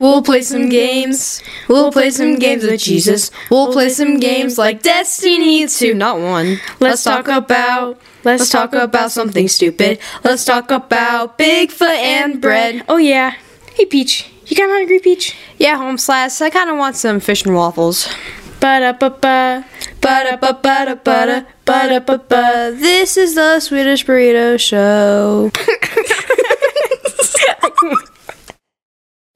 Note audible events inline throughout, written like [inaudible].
We'll play some games. We'll play some games with Jesus. We'll play some games like Destiny 2. Not one. Let's talk about. Let's talk about something stupid. Let's talk about Bigfoot and bread. Oh yeah. Hey Peach, you got hungry, Peach? Yeah, home slash. I kind of want some fish and waffles. Ba ba ba. Ba ba ba ba da ba ba ba. This is the Swedish Burrito Show. [laughs]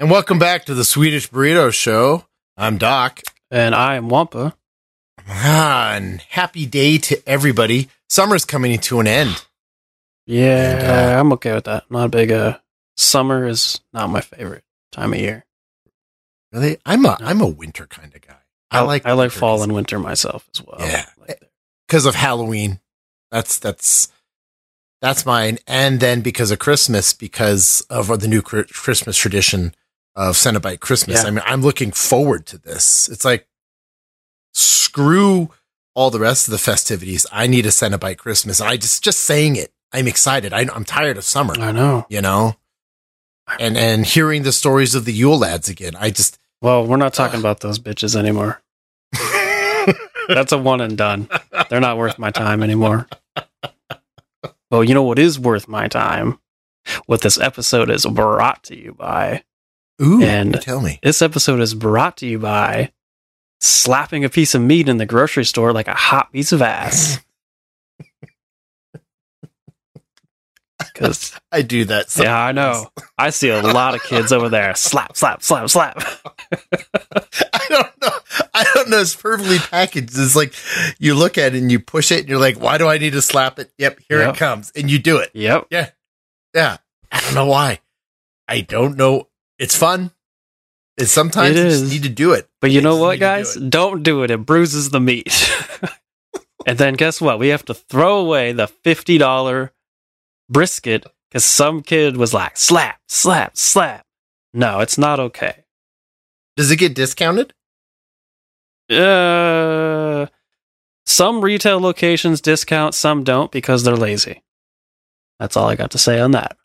And welcome back to the Swedish Burrito Show. I'm Doc. And I am Wampa. Ah, and happy day to everybody. Summer's coming to an end. Yeah, And, uh, I'm okay with that. Not a big uh summer is not my favorite time of year. Really, I'm a I'm a winter kind of guy. I like I like fall and winter myself as well. Yeah. Like, because of Halloween. That's that's that's mine, and then because of Christmas, because of the new Christmas tradition of Cenobite Christmas. Yeah. I mean, I'm looking forward to this. It's like screw all the rest of the festivities. I need a Cenobite Christmas. I just just saying it. I'm excited. I, I'm tired of summer. I know. You know, and and hearing the stories of the Yule lads again. I just Well, we're not talking about those bitches anymore. [laughs] That's a one and done. They're not worth my time anymore. Well, you know what is worth my time? What this episode is brought to you by. Ooh. And- tell me. This episode is brought to you by slapping a piece of meat in the grocery store like a hot piece of ass. [laughs] Because I do that. yeah, I know. I see a lot of kids over there. Slap, slap, slap, slap. [laughs] I don't know. I don't know. It's perfectly packaged. It's like you look at it and you push it and you're like, why do I need to slap it? Yep, here Yep. it comes. And you do it. Yep. Yeah. Yeah. I don't know why. I don't know. It's fun. It's sometimes It you just need to do it. But you You know what, to do guys? Don't do it. It bruises the meat. [laughs] and then guess what? We have to throw away the $50 brisket because some kid was like, slap, slap, slap. No, it's not okay. Does it get discounted? Uh, some retail locations discount, some don't because they're lazy. That's all I got to say on that.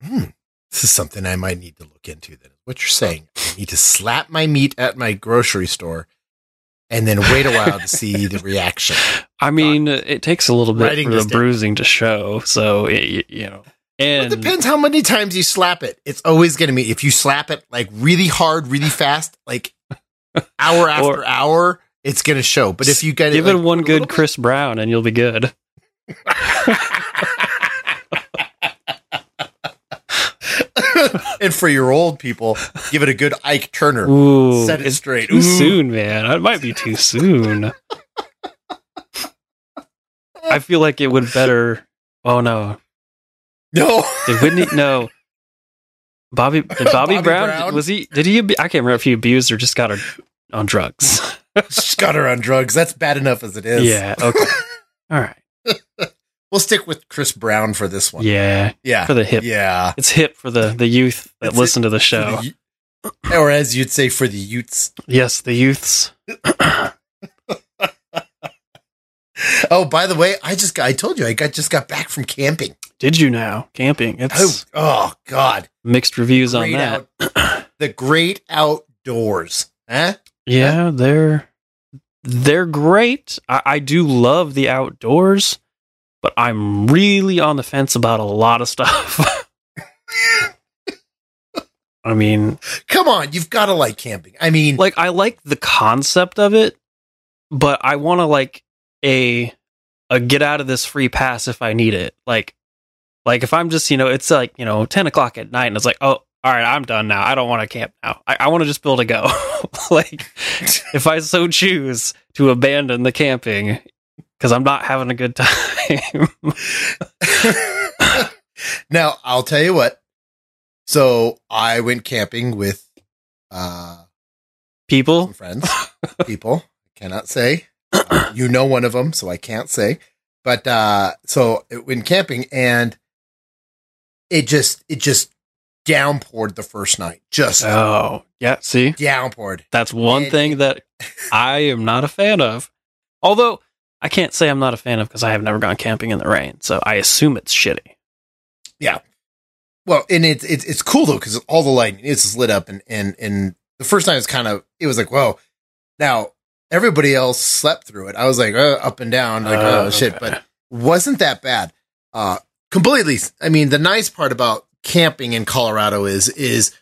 Hmm. This is something I might need to look into then. What you're saying. I need to slap my meat at my grocery store and then wait a while to see the reaction. I mean, it takes a little bit for the bruising to show, so it, you know. It depends how many times you slap it. It's always going to be, if you slap it like really hard, really fast, like hour [laughs] after Or- hour, it's going to show. But if you get give it, like, one good Chris Brown, and you'll be good. [laughs] [laughs] bit- and for your old people, give it a good Ike Turner. Ooh, Set it it's straight. Too Ooh. soon, man. It might be too soon. I feel like it would better. Oh no, No. did Whitney? No, Bobby. Did [laughs] Bobby, Bobby Brown, Brown? Was he? Did he? I can't remember if he abused or just got her on drugs. She's got her on drugs. That's bad enough as it is. yeah. Okay. [laughs] All right. We'll stick with Chris Brown for this one. Yeah. Yeah. For the hip. Yeah. It's hip for the the youth that It's listen to the show. the or as you'd say, for the Utes. yes, the youths. [coughs] Oh, by the way, I just got, I told you, I got just got back from camping. Did you now camping? Oh, It's oh God. mixed reviews on that. out- [coughs] the great outdoors. Huh? Yeah, they're they're great. I, I do love the outdoors, but I'm really on the fence about a lot of stuff. [laughs] I mean, Come on, you've got to like camping. I mean, like I like the concept of it, but I want to like a a get out of this free pass if I need it. Like like if I'm just you know it's like you know ten o'clock at night and it's like oh all right I'm done now I don't want to camp now I, I want to just build a go [laughs] like [laughs] if I so choose to abandon the camping because I'm not having a good time. [laughs] now I'll tell you what. So I went camping with uh People, friends, people. Cannot say. Uh, [coughs] you know one of them, so I can't say. But uh so it went camping and it just it just downpoured the first night. Just oh yeah, see downpoured. That's one And- thing that I am not a fan of. Although I can't say I'm not a fan of because I have never gone camping in the rain, so I assume it's shitty. Yeah. well, and it's it's it's cool though because all the lighting is lit up, and and and the first time it's kind of it was like whoa. Now everybody else slept through it. I was like uh, up and down, like Uh, oh shit, okay. but wasn't that bad. Uh, completely. I mean, the nice part about camping in Colorado is is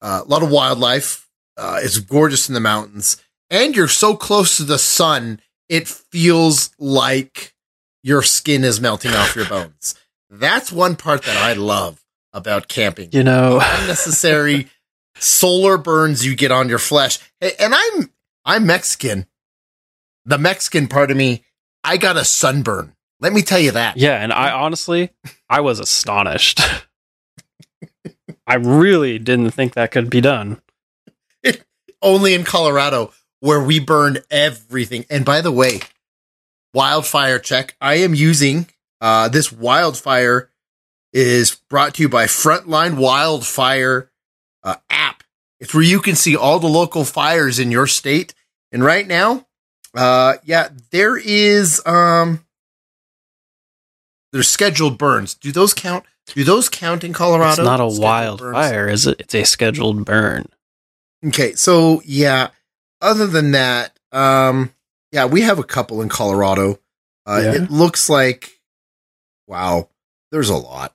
uh, a lot of wildlife. Uh, it's gorgeous in the mountains, and you're so close to the sun. It feels like your skin is melting off your bones. That's one part that I love about camping You know, unnecessary solar burns you get on your flesh. And I'm I'm Mexican. The Mexican part of me, I got a sunburn. Let me tell you that. yeah, and I honestly, I was astonished. [laughs] I really didn't think that could be done. [laughs] Only in Colorado where we burn everything. And by the way, wildfire check. I am using uh this wildfire is brought to you by Frontline Wildfire uh, app. It's where you can see all the local fires in your state. And right now, uh, yeah, there is um, there's scheduled burns. Do those count? Do those count in Colorado? It's not a wildfire, is it? It's a scheduled burn. Okay, so yeah. Other than that, um, yeah, we have a couple in Colorado. Uh, Yeah. It looks like, wow, there's a lot.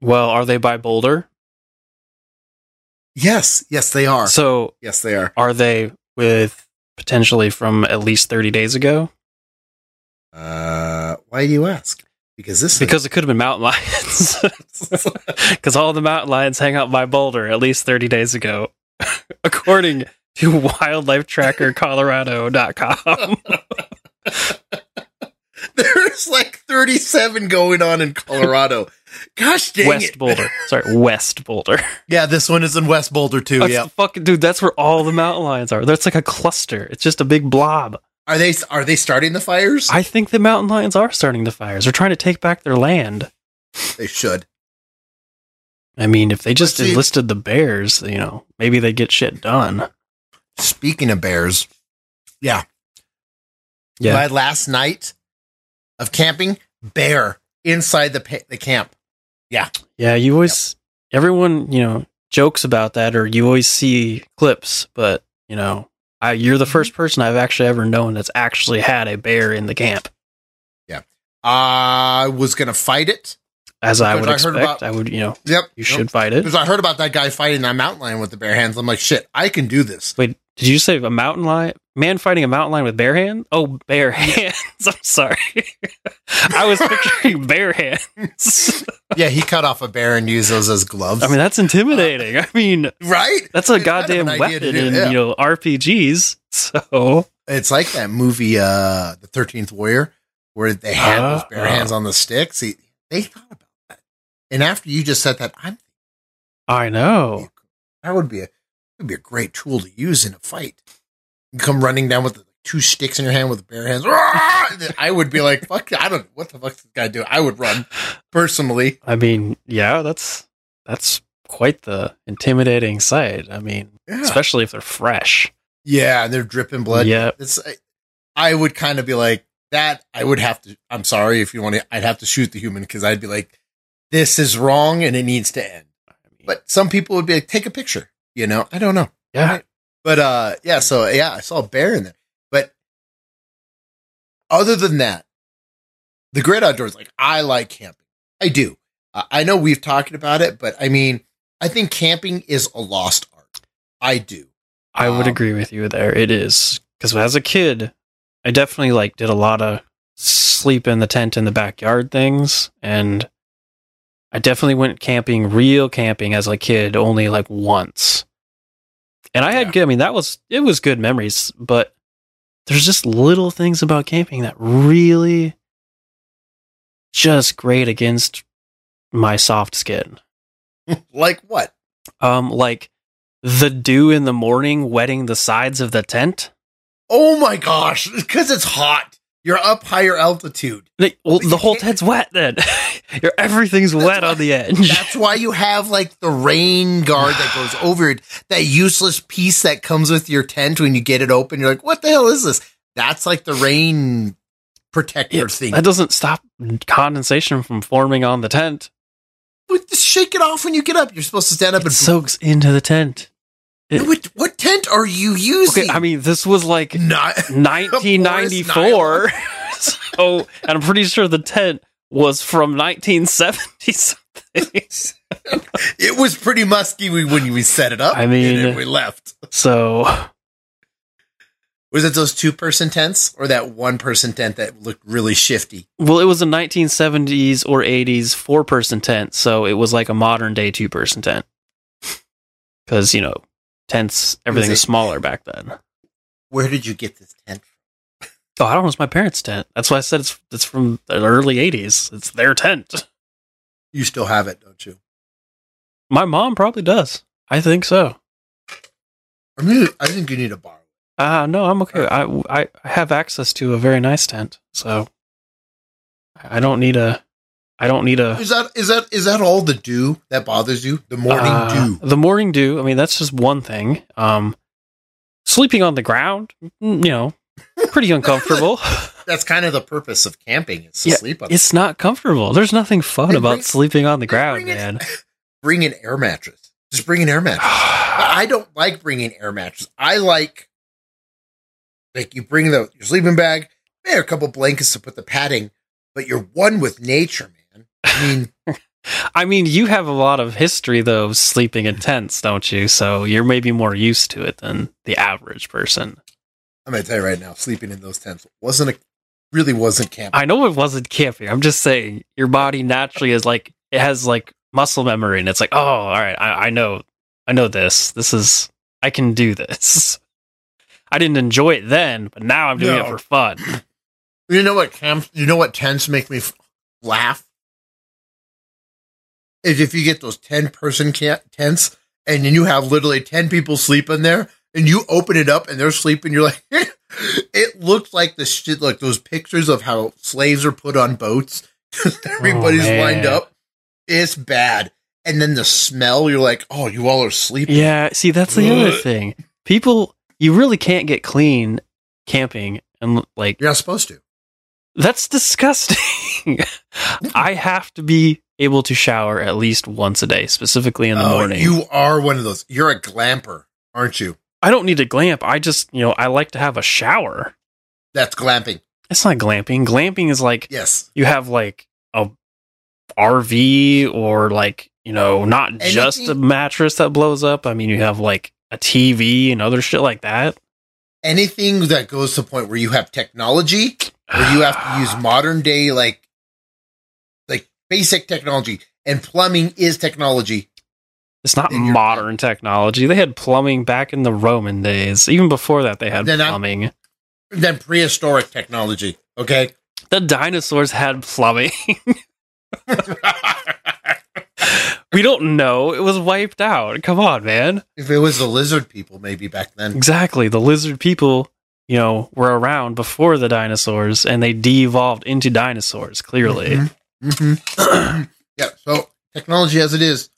Well, are they by Boulder? Yes, yes, they are. So yes, they are. are they with potentially from at least 30 days ago? Uh, why do you ask? Because this Because it could have been mountain lions. [laughs] Because all the mountain lions hang out by Boulder at least 30 days ago, [laughs] according to [laughs] wildlifetrackercolorado.com. [laughs] there's like 37 going on in Colorado. Gosh dang West it. Boulder. Sorry, West Boulder. Yeah, this one is in West Boulder too. That's yeah. fucking dude. That's where all the mountain lions are. That's like a cluster. It's just a big blob. Are they are they starting the fires? I think the mountain lions are starting the fires. They're trying to take back their land. they should. I mean, if they just enlisted the bears, you know, maybe they get shit done. Speaking of bears, yeah, Yeah. my last night of camping, bear inside the pa- the camp. Yeah, yeah. you always everyone, you know, jokes about that or you always see clips, but you know, I, you're the Mm-hmm. first person I've actually ever known that's actually had a bear in the camp. Yeah, I was gonna fight it. As I would I expect, heard about- I would, you know, Yep, you should fight it. Because I heard about that guy fighting that mountain lion with the bare hands. I'm like, shit, I can do this. Wait, did you say a mountain lion? Man fighting a mountain lion with bare hands? Oh, bare [laughs] hands. I'm sorry. I was picturing [laughs] bare hands. yeah, he cut off a bear and used those as gloves. I mean, that's intimidating. I mean, right? that's a It's kind of goddamn idea to weapon do, in, yeah. you know, RPGs. So, It's like that movie, uh, The Thirteenth Warrior, where they had those bare Ah. hands on the sticks. See, they thought about that. And after you just said that, I'm I know. that would be a would be a great tool to use in a fight. You come running down with two sticks in your hand with bare hands. I would be like, "Fuck! I don't. What the fuck this guy do?" I would run personally. I mean, yeah, that's that's quite the intimidating sight. I mean, Yeah, especially if they're fresh. yeah, and they're dripping blood. Yeah, It's. I, I would kind of be like that. I would have to. I'm sorry if you want to. I'd have to shoot the human because I'd be like, "This is wrong and it needs to end." But some people would be like, "Take a picture." You know, I don't know. yeah, But uh yeah, so yeah, I saw a bear in there. But other than that, the great outdoors, like I like camping. I do. Uh, I know we've talked about it, but I mean, I think camping is a lost art. I do. I would Um, agree with you there. It is because as a kid, I definitely like did a lot of sleep in the tent in the backyard things, and I definitely went camping, real camping as a kid, only like once. And I had, Yeah. good I mean, that was it was good memories, but there's just little things about camping that really just grate against my soft skin. [laughs] Like what? Um, like the dew in the morning wetting the sides of the tent. Oh my gosh, because it's hot. You're up higher altitude. Well, the whole [laughs] tent's wet then. [laughs] Your everything's That's wet why- on the edge. [laughs] That's why you have like the rain guard that goes [sighs] over it. That useless piece that comes with your tent when you get it open. You're like, what the hell is this? That's like the rain protector Yeah, thing. that doesn't stop condensation from forming on the tent. just shake it off when you get up. You're supposed to stand up It and soaks into the tent. It- what, what tent are you using? Okay, I mean, this was like not [laughs] 1994. [laughs] so, and I'm pretty sure the tent was from 1970 something. [laughs] it was pretty musky when we set it up. I mean- and then we left. So, Was it those two person tents or that one person tent that looked really shifty? well, it was a 1970s or 80s four person tent. So it was like a modern day two person tent. Because, you know, tents, everything was it- smaller back then. Where did you get this tent? Oh, I don't know. It's my parents' tent. That's why I said it's it's from the early 80s. It's their tent. You still have it, don't you? My mom probably does. I think so. I mean, I think you need a bar. Uh no, I'm okay. I I have access to a very nice tent, so I don't need a I don't need a Is that is that is that all the dew that bothers you? The morning uh, dew. The morning dew. I mean, that's just one thing. Um, sleeping on the ground, you know, pretty uncomfortable. [laughs] [laughs] That's kind of the purpose of camping is to Yeah, sleep on. it's not comfortable. There's nothing fun about bring- sleeping on the ground, bring man. [laughs] Bring an air mattress. Just bring an air mattress. I I don't like bringing air mattress. I like like you bring the your sleeping bag, maybe a couple blankets to put the padding, but you're one with nature, man. I mean, [laughs] I mean, you have a lot of history though of sleeping in tents, don't you? So you're maybe more used to it than the average person. I'm gonna tell you right now, sleeping in those tents wasn't a really wasn't camping. I know it wasn't camping. I'm just saying your body naturally is like it has like muscle memory, and it's like, oh, all right, I, I know, I know this. This is I can do this. [laughs] I didn't enjoy it then, but now I'm doing it for fun. You know what camps? You know what tents make me f- laugh? Is if you get those ten person ca- tents and then you have literally ten people sleeping there, and you open it up and they're sleeping. You're like, [laughs] it looks like the shit, like those pictures of how slaves are put on boats. [laughs] Everybody's oh, man. lined up. It's bad. And then the smell, you're like, oh, you all are sleeping. Yeah, see, that's the other thing. People, you really can't get clean camping, and like You're not supposed to. That's disgusting. [laughs] I have to be able to shower at least once a day, specifically in the Oh, morning. You are one of those. You're a glamper, aren't you? I don't need a glamp. I just, you know, I like to have a shower. That's glamping. It's not glamping. Glamping is like Yes. you have like a RV or like, you know, not just a mattress that blows up. I mean, you have like a TV and other shit like that. anything that goes to the point where you have technology where you have to use [sighs] modern day like basic technology and plumbing is technology It's not modern technology. They had plumbing back in the Roman days. Even before that, they had Then plumbing. then prehistoric technology okay The dinosaurs had plumbing. [laughs] [laughs] we don't know. It was wiped out. Come on, man. if it was the lizard people maybe back then Exactly. The lizard people, you know, were around before the dinosaurs and they de evolved into dinosaurs, clearly. Mm-hmm. Hmm [clears throat] yeah so technology as it is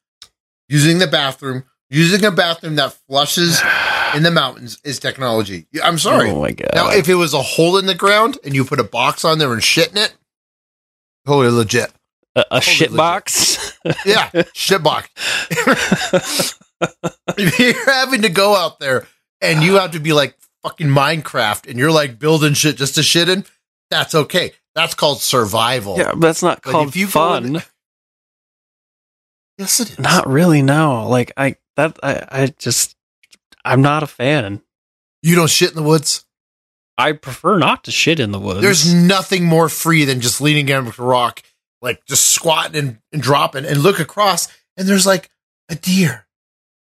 using the bathroom using a bathroom that flushes [sighs] in the mountains is technology i'm sorry Oh my god. now if it was a hole in the ground and you put a box on there and shit in it totally legit a, a Totally shit legit. box? [laughs] Yeah, shit box. [laughs] if you're having to go out there and you have to be like fucking Minecraft and you're like building shit just to shit in, that's okay. That's called survival. yeah, but that's not But called go in- fun. Yes, it is. Not really, no. Like I that I, I just I'm not a fan. you don't shit in the woods. I prefer not to shit in the woods. There's nothing more free than just leaning against a rock, like just squatting and, and dropping and look across, and there's like a deer.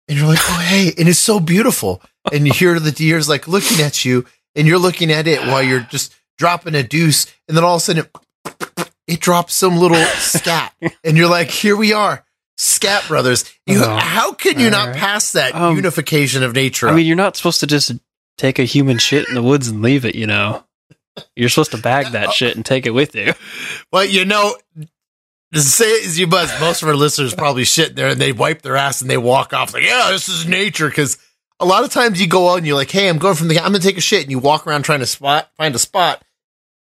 And you're like, oh, hey. And it's so beautiful. And you hear the deer's like looking at you, and you're looking at it while you're just dropping a deuce. And then all of a sudden, it, it drops some little [laughs] scat. And you're like, here we are, Scat Brothers. You, Oh, how can you not pass that Um, unification of nature? I mean, you're not supposed to just take a human shit in the woods and leave it, you know. You're supposed to bag that [laughs] shit and take it with you. Well, you know, say it as you must, most of our listeners probably shit there and they wipe their ass and they walk off like, yeah, this is nature. Cause a lot of times you go out and you're like, hey, I'm going from the, I'm going to take a shit. And you walk around trying to spot, find a spot.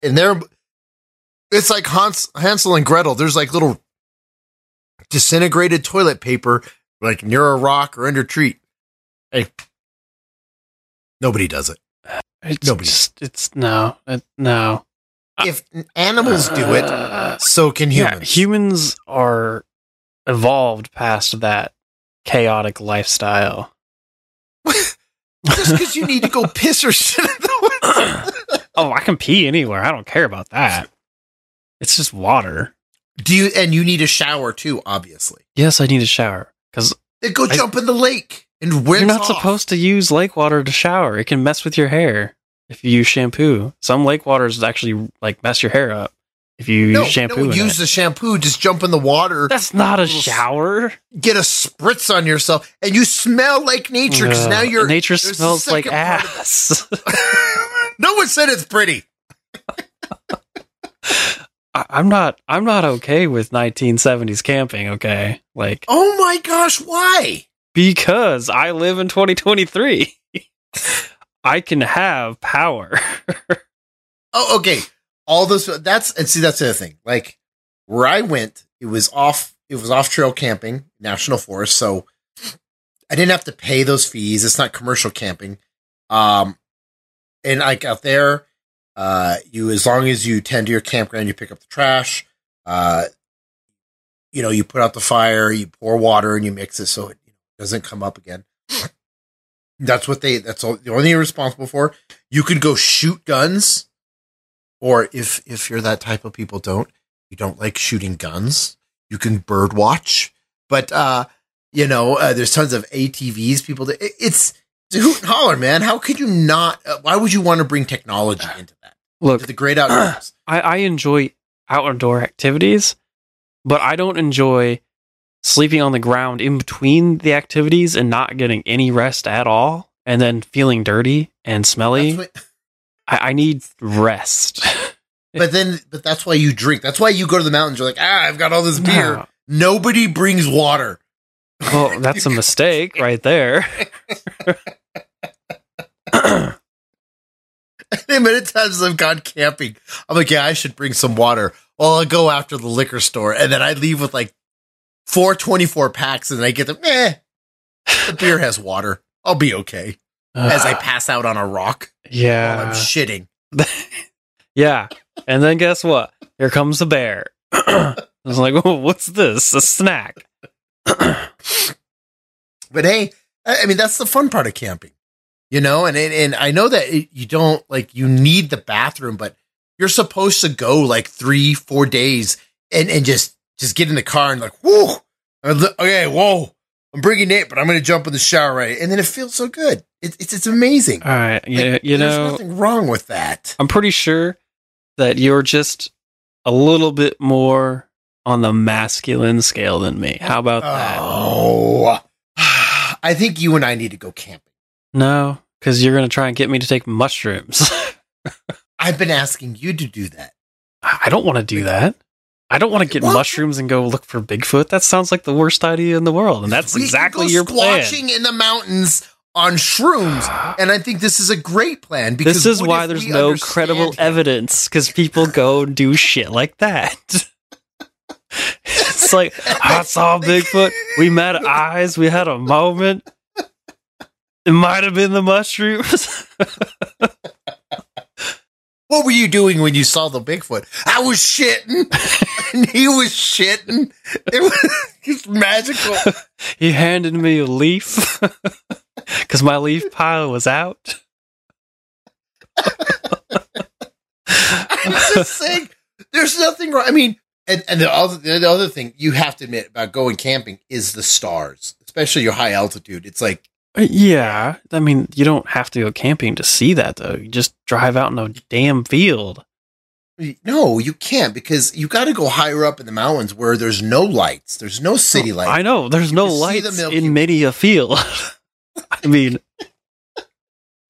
And there, it's like Hans, Hansel and Gretel. There's like little disintegrated toilet paper like near a rock or under a tree. Hey, nobody does it. It's Nobody. just, it's no, it, no. If animals do it, Uh, so can yeah, humans. humans are evolved past that chaotic lifestyle. [laughs] Just because you need to go [coughs] piss or shit in the [coughs] woods. Oh, I can pee anywhere. I don't care about that. It's just water. Do you? And you need a shower too, obviously. Yes, I need a shower because Then go I- jump in the lake and rinse you're not off. supposed to use lake water to shower. It can mess with your hair if you use shampoo. Some lake waters actually like mess your hair up if you No, use shampoo. no, in use it. the shampoo. Just jump in the water. That's not a shower. get a spritz on yourself, and you smell like nature because now Ugh, you're nature smells like second part of ass. [laughs] [laughs] no one said it's pretty. [laughs] I'm not. I'm not okay with 1970s camping. Okay, like Oh my gosh, why? because I live in 2023. I can have power. [laughs] Oh, okay. All those that's and see that's the other thing. Like where I went, it was off it was off trail camping, national forest, so I didn't have to pay those fees. It's not commercial camping. Um and like out there, uh you as long as you tend to your campground, you pick up the trash, uh you know, you put out the fire, you pour water and you mix it so it doesn't come up again. That's what they that's all the only thing you're responsible for. You could go shoot guns or if if you're that type of people don't you don't like shooting guns you can bird watch but uh you know uh, there's tons of atvs people that it- it's it's a hoot and holler man how could you not uh, why would you want to bring technology into that Look, the great outdoors [clears throat] I, I enjoy outdoor activities, but I don't enjoy sleeping on the ground in between the activities and not getting any rest at all, and then feeling dirty and smelly. What- [laughs] I, I need rest. [laughs] but then but that's why you drink that's why you go to the mountains you're like ah i've got all this beer No. nobody brings water Well, that's a [laughs] mistake right there. The many times I've gone camping, I'm like, yeah, I should bring some water. Well, I'll go after the liquor store, and then I leave with like four 24 packs, and I get them. Eh, the beer has water. I'll be okay. As I pass out on a rock while I'm shitting. [laughs] yeah, and then guess what? Here comes the bear. [clears throat] I was like, "What's this? A snack?" But hey, I mean, that's the fun part of camping, you know. And and, and I know that it, you don't like you need the bathroom, but you're supposed to go like three, four days and and just just get in the car and like, whoa, okay, whoa, I'm bringing it, but I'm gonna jump in the shower right, and then it feels so good. It, it's it's amazing. All right, yeah, Like, you there's know, nothing wrong with that. I'm pretty sure that you're just a little bit more on the masculine scale than me. How about that? Oh, [sighs] I think you and I need to go camping. No, because you're going to try and get me to take mushrooms. [laughs] I've been asking you to do that. I don't want to do that. I don't want to get What? mushrooms and go look for Bigfoot. That sounds like the worst idea in the world. And that's We exactly your plan. squatching in the mountains on shrooms, [gasps] and I think this is a great plan because This is why there's no credible him? evidence because people go and do shit like that. [laughs] it's like, [laughs] I saw Bigfoot. We met eyes. We had a moment. It might have been the mushrooms. [laughs] What were you doing when you saw the Bigfoot? I was shitting, [laughs] and he was shitting. It was [laughs] it's magical. he handed me a leaf because my leaf pile was out. I'm just saying, there's nothing wrong. I mean, and, and the other the other thing you have to admit about going camping is the stars, especially your high altitude. It's like Uh, yeah, I mean, you don't have to go camping to see that, though. You just drive out in a damn field. no, you can't because you got to go higher up in the mountains where there's no lights, there's no oh, city lights. I know there's no can see the lights in many a field. [laughs] I mean,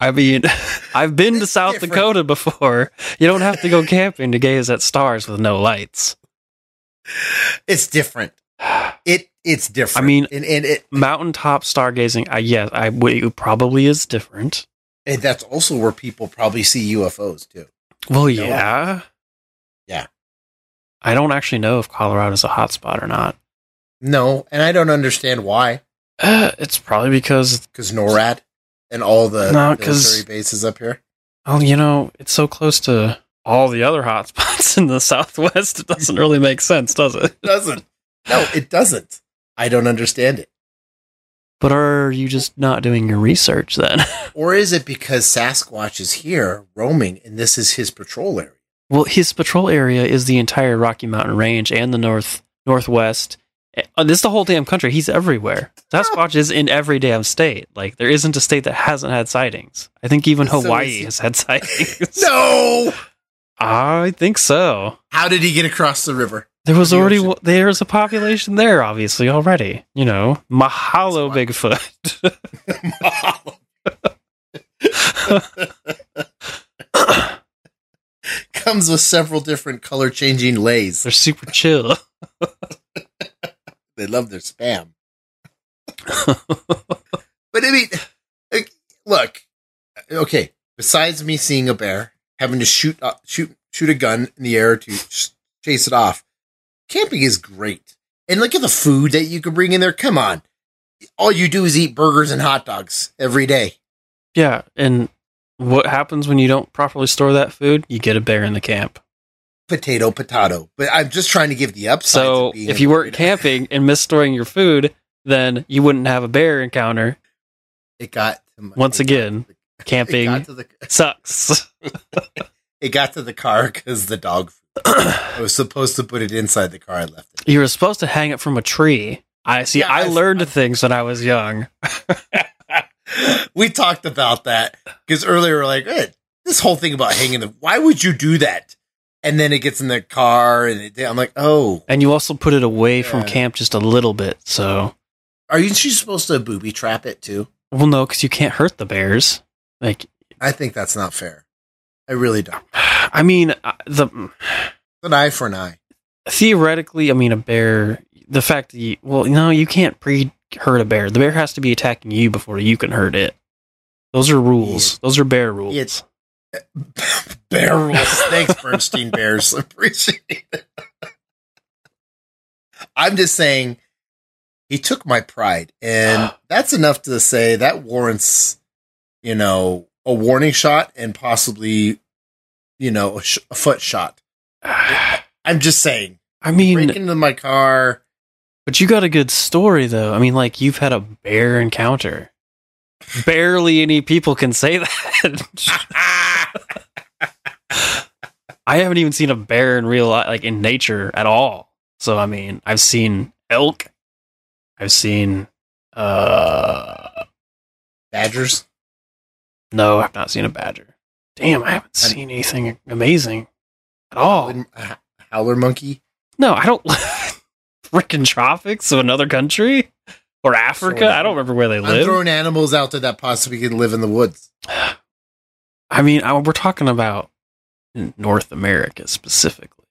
I mean, [laughs] I've been to South different. Dakota before. You don't have to go camping to gaze at stars with no lights. It's different. It it's different. I mean- and and it Mountaintop stargazing, I yes, I it probably is different. and that's also where people probably see UFOs too. Well, No. yeah, Yeah. I don't actually know if Colorado is a hotspot or not. No, and I don't understand why. Uh, [sighs] it's probably because Because NORAD and all the No, military bases up here. Oh, you know, it's so close to all the other hotspots [laughs] in the Southwest. It doesn't really make sense, does it? doesn't. No, it doesn't. I don't understand it. But are you just not doing your research then? [laughs] Or is it because Sasquatch is here roaming and this is his patrol area? well, his patrol area is the entire Rocky Mountain Range and the north northwest. Uh, This is the whole damn country. He's everywhere. Sasquatch is in every damn state. Like there isn't a state that hasn't had sightings. I think even So Hawaii has had [laughs] sightings. No. I think so. How did he get across the river? There was already ocean. there's a population there, obviously already. You know, mahalo Bigfoot. [laughs] Mahalo. Comes with several different color changing leis. They're super chill. [laughs] They love their spam. But I mean, look, okay. Besides me seeing a bear, having to shoot uh, shoot shoot a gun in the air to ch- chase it off, camping is great. And look at the food that you can bring in there. Come on, all you do is eat burgers and hot dogs every day. yeah, and what happens when you don't properly store that food? You get a bear in the camp. Potato, potato. But I'm just trying to give the upside. So if you weren't [laughs] camping and missed storing your food, then you wouldn't have a bear encounter. it got to my, Once it got again, to the- camping [laughs] It got the, Sucks. [laughs] it got to the car because the dog. I was supposed to put it inside the car. I left it. you were supposed to hang it from a tree. I see. Yeah, I I've- learned I've- things when I was young. [laughs] we talked about that because earlier we're like, eh, this whole thing about hanging the. Why would you do that? And then it gets in the car, and it, I'm like, oh, And you also put it away from camp just a little bit. So, are you she supposed to booby trap it too? well, no, because you can't hurt the bears. Like, I think that's not fair. I really don't. I mean, uh, the An eye for an eye. theoretically, I mean, a bear. The fact that you, well, no, you can't pre hurt a bear. The bear has to be attacking you before you can hurt it. Those are rules. Yeah. Those are bear rules. It's- [laughs] Bear rules. Thanks, Bernstein Bears. [laughs] Appreciate it. I'm just saying, he took my pride, and [gasps] that's enough to say that warrants, you know, a warning shot and possibly, you know, a, sh- a foot shot. [sighs] I'm just saying, I mean, break into my car. but you got a good story though. I mean, like you've had a bear encounter. Barely any people can say that. [laughs] I haven't even seen a bear in real life, like in nature at all. So I mean, I've seen elk. I've seen. uh Badgers. No, I've not seen a badger. Damn, I haven't seen anything amazing at all. Howler- a Howler monkey. No, I don't. [laughs] Freaking tropics of another country or Africa. Sure. I don't remember where they I'm live. throwing animals out there that possibly can live in the woods. I mean, I, we're talking about North America specifically.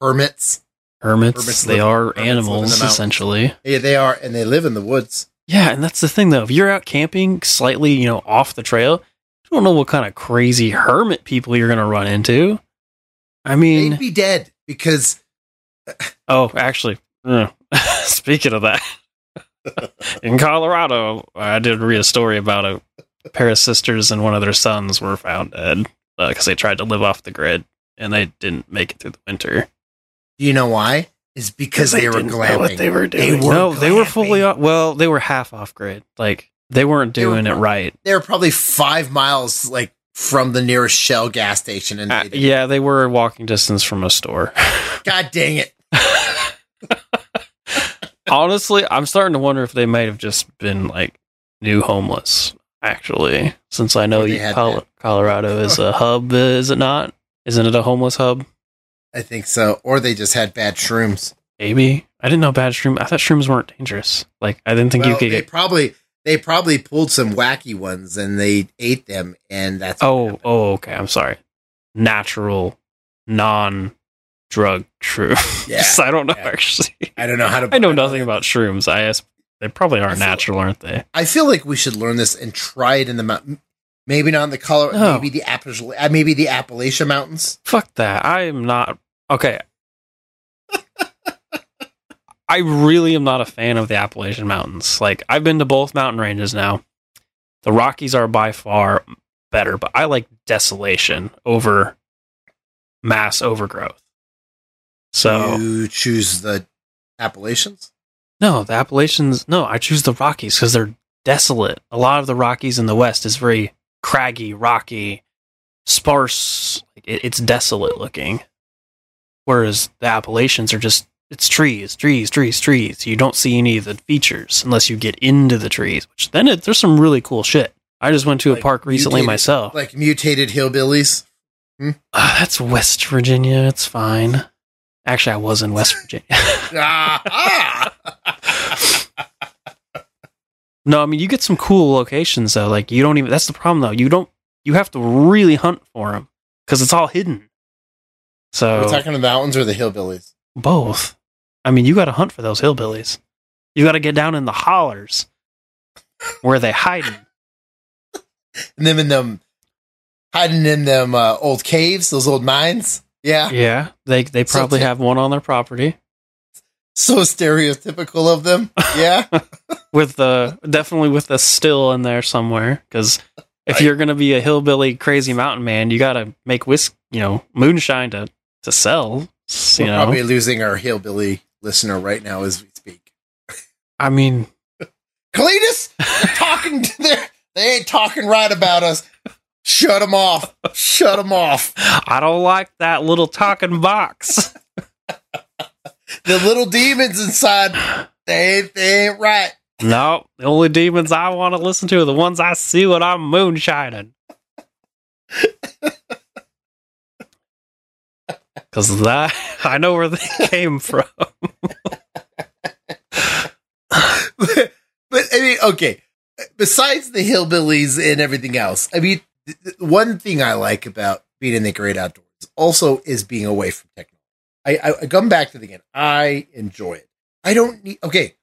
Hermits. Hermits, Hermits they live- are hermits live in the animals essentially. Yeah, they are, and they live in the woods. Yeah, and that's the thing though. If you're out camping slightly, you know, off the trail, don't know what kind of crazy hermit people you're going to run into. I mean, They'd be dead because [laughs] oh, actually, uh, [laughs] speaking of that, [laughs] in Colorado, I did read a story about a pair of sisters and one of their sons were found dead because they tried to live off the grid and they didn't make it through the winter. Do you know why? Is because they, were glamping. what they were They doing. were no, they were fully off. Well, they were half off grid. Like they weren't They were doing it right. They were probably five miles like from the nearest Shell gas station, and Uh, they yeah, they were walking distance from a store. [laughs] God dang it! Honestly, I'm starting to wonder if they might have just been like new homeless. Actually, since I know you, Col- Colorado is [laughs] a hub, is it not? Isn't it a homeless hub? I think so. Or they just had bad shrooms. Maybe I didn't know bad shrooms. I thought shrooms weren't dangerous. Like I didn't think Well, you could they get. probably they probably pulled some wacky ones and they ate them, and that's Oh, oh, okay. I'm sorry. Natural, non-drug shrooms. [laughs] Yeah, I don't know yeah. actually. I don't know how to. I know nothing about shrooms. I ask. They probably aren't feel- natural, aren't they? I feel like we should learn this and try it in the mountain. Maybe not in the Colorado. No. Maybe the Appalachian. uh, Maybe the Appalachian Mountains. Fuck that. I am not okay. I really am not a fan of the Appalachian Mountains. Like I've been to both mountain ranges now. The Rockies are by far better, but I like desolation over mass overgrowth. So you choose the Appalachians. no, the Appalachians. No, I choose the Rockies because they're desolate. A lot of the Rockies in the West is very craggy, rocky, sparse. It, it's desolate looking. Whereas the Appalachians are just it's trees, trees, trees, trees. You don't see any of the features unless you get into the trees. Which then it, there's some really cool shit. I just went to Like a park recently mutated- myself. Like mutated hillbillies. Ah, that's West Virginia. It's fine. Actually, I was in West Virginia. [laughs] No, I mean you get some cool locations though. Like you don't even. That's the problem though. You don't. You have to really hunt for them because it's all hidden. So We're talking the mountains or the hillbillies. both. I mean, you got to hunt for those hillbillies. You got to get down in the hollers where they hiding. And [laughs] them in them hiding in them uh, old caves, those old mines. Yeah. Yeah, they they So probably t- have one on their property So stereotypical of them. Yeah. [laughs] with the definitely with the still in there somewhere. Because if Right. you're gonna be a hillbilly crazy mountain man, you got to make whisk, you know, moonshine to to sell. You We're know, probably losing our hillbilly listener right now as we speak. I mean, Cletus, talking to their, they ain't talking right about us. Shut them off. Shut them off. I don't like that little talking box. The little demons inside, they ain't, they ain't right. no, the only demons I want to listen to are the ones I see when I'm moonshining. [laughs] Because that [laughs] I know where they [laughs] came from. but, [laughs] but I mean, okay. Besides the hillbillies and everything else, I mean, th- one thing I like about being in the great outdoors also is being away from technology. I, I, I come back to the again. I enjoy it. I don't need. Okay,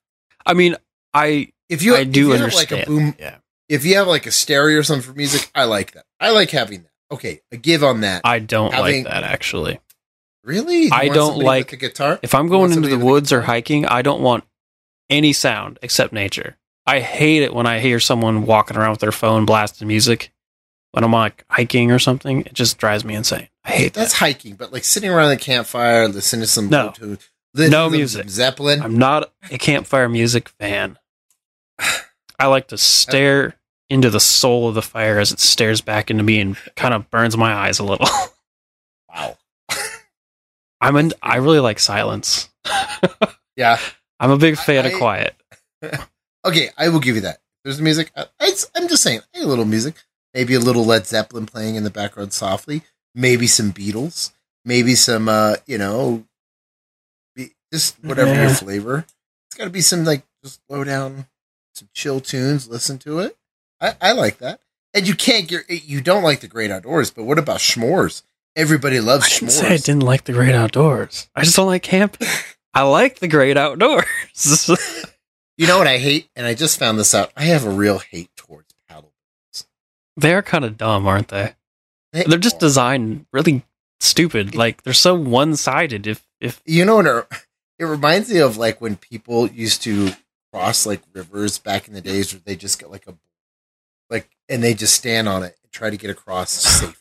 I mean, I if you I if do you have like a boom, yeah, if you have like a stereo or something for music, I like that. I like having that. Okay, a give on that. I don't Having- like that actually. Really? You I don't like- a guitar. If I'm going into the woods or hiking, I don't want any sound except nature. I hate it when I hear someone walking around with their phone blasting music when I'm like hiking or something. It just drives me insane. I hate That's that. hiking, but like sitting around the campfire, listening to some No. Bluetooth, No music. Zeppelin. I'm not a campfire music fan. [sighs] I like to stare into the soul of the fire as it stares back into me and kind of burns my eyes a little. [laughs] wow. I'm in, I really like silence. [laughs] Yeah. I'm a big fan I- of quiet. [laughs] Okay, I will give you that. There's music. I, I, am just saying, hey, a little music. Maybe a little Led Zeppelin playing in the background softly. Maybe some Beatles. Maybe some, uh, you know, be, just whatever your flavor. It's got to be some like just low down, some chill tunes. Listen to it. I, I like that. And you can't get you don't like the great outdoors, but what about s'mores? Everybody loves I didn't say I didn't like the great outdoors. I just don't like camping. I like the great outdoors. [laughs] You know what I hate? And I just found this out. I have a real hate towards paddle. They're kind of dumb, aren't they? They They're just designed really stupid. Like they're so one-sided. If if you know what it, it reminds me of like when people used to cross like rivers back in the days where they just get like a like and they just stand on it and try to get across safe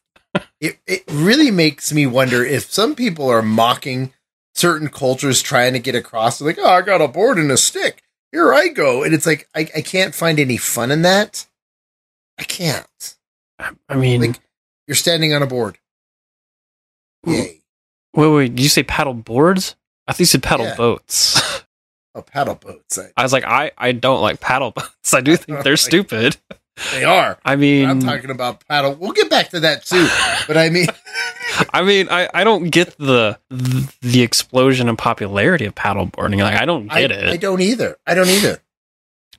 it it really makes me wonder if some people are mocking certain cultures trying to get across like oh i got a board and a stick here i go and it's like i, I can't find any fun in that i can't I mean, Like- you're standing on a board yay wait, wait. Did you say paddle boards? I think you said paddle Yeah. boats. [laughs] oh paddle boats I, I was like, I I don't like paddle boats. I do think they're stupid. They are I mean, I'm talking about paddle. We'll get back to that too. [laughs] But I mean, I mean, I, I don't get the the explosion in popularity of paddleboarding. Like, I don't I, get it. I don't either. I don't either.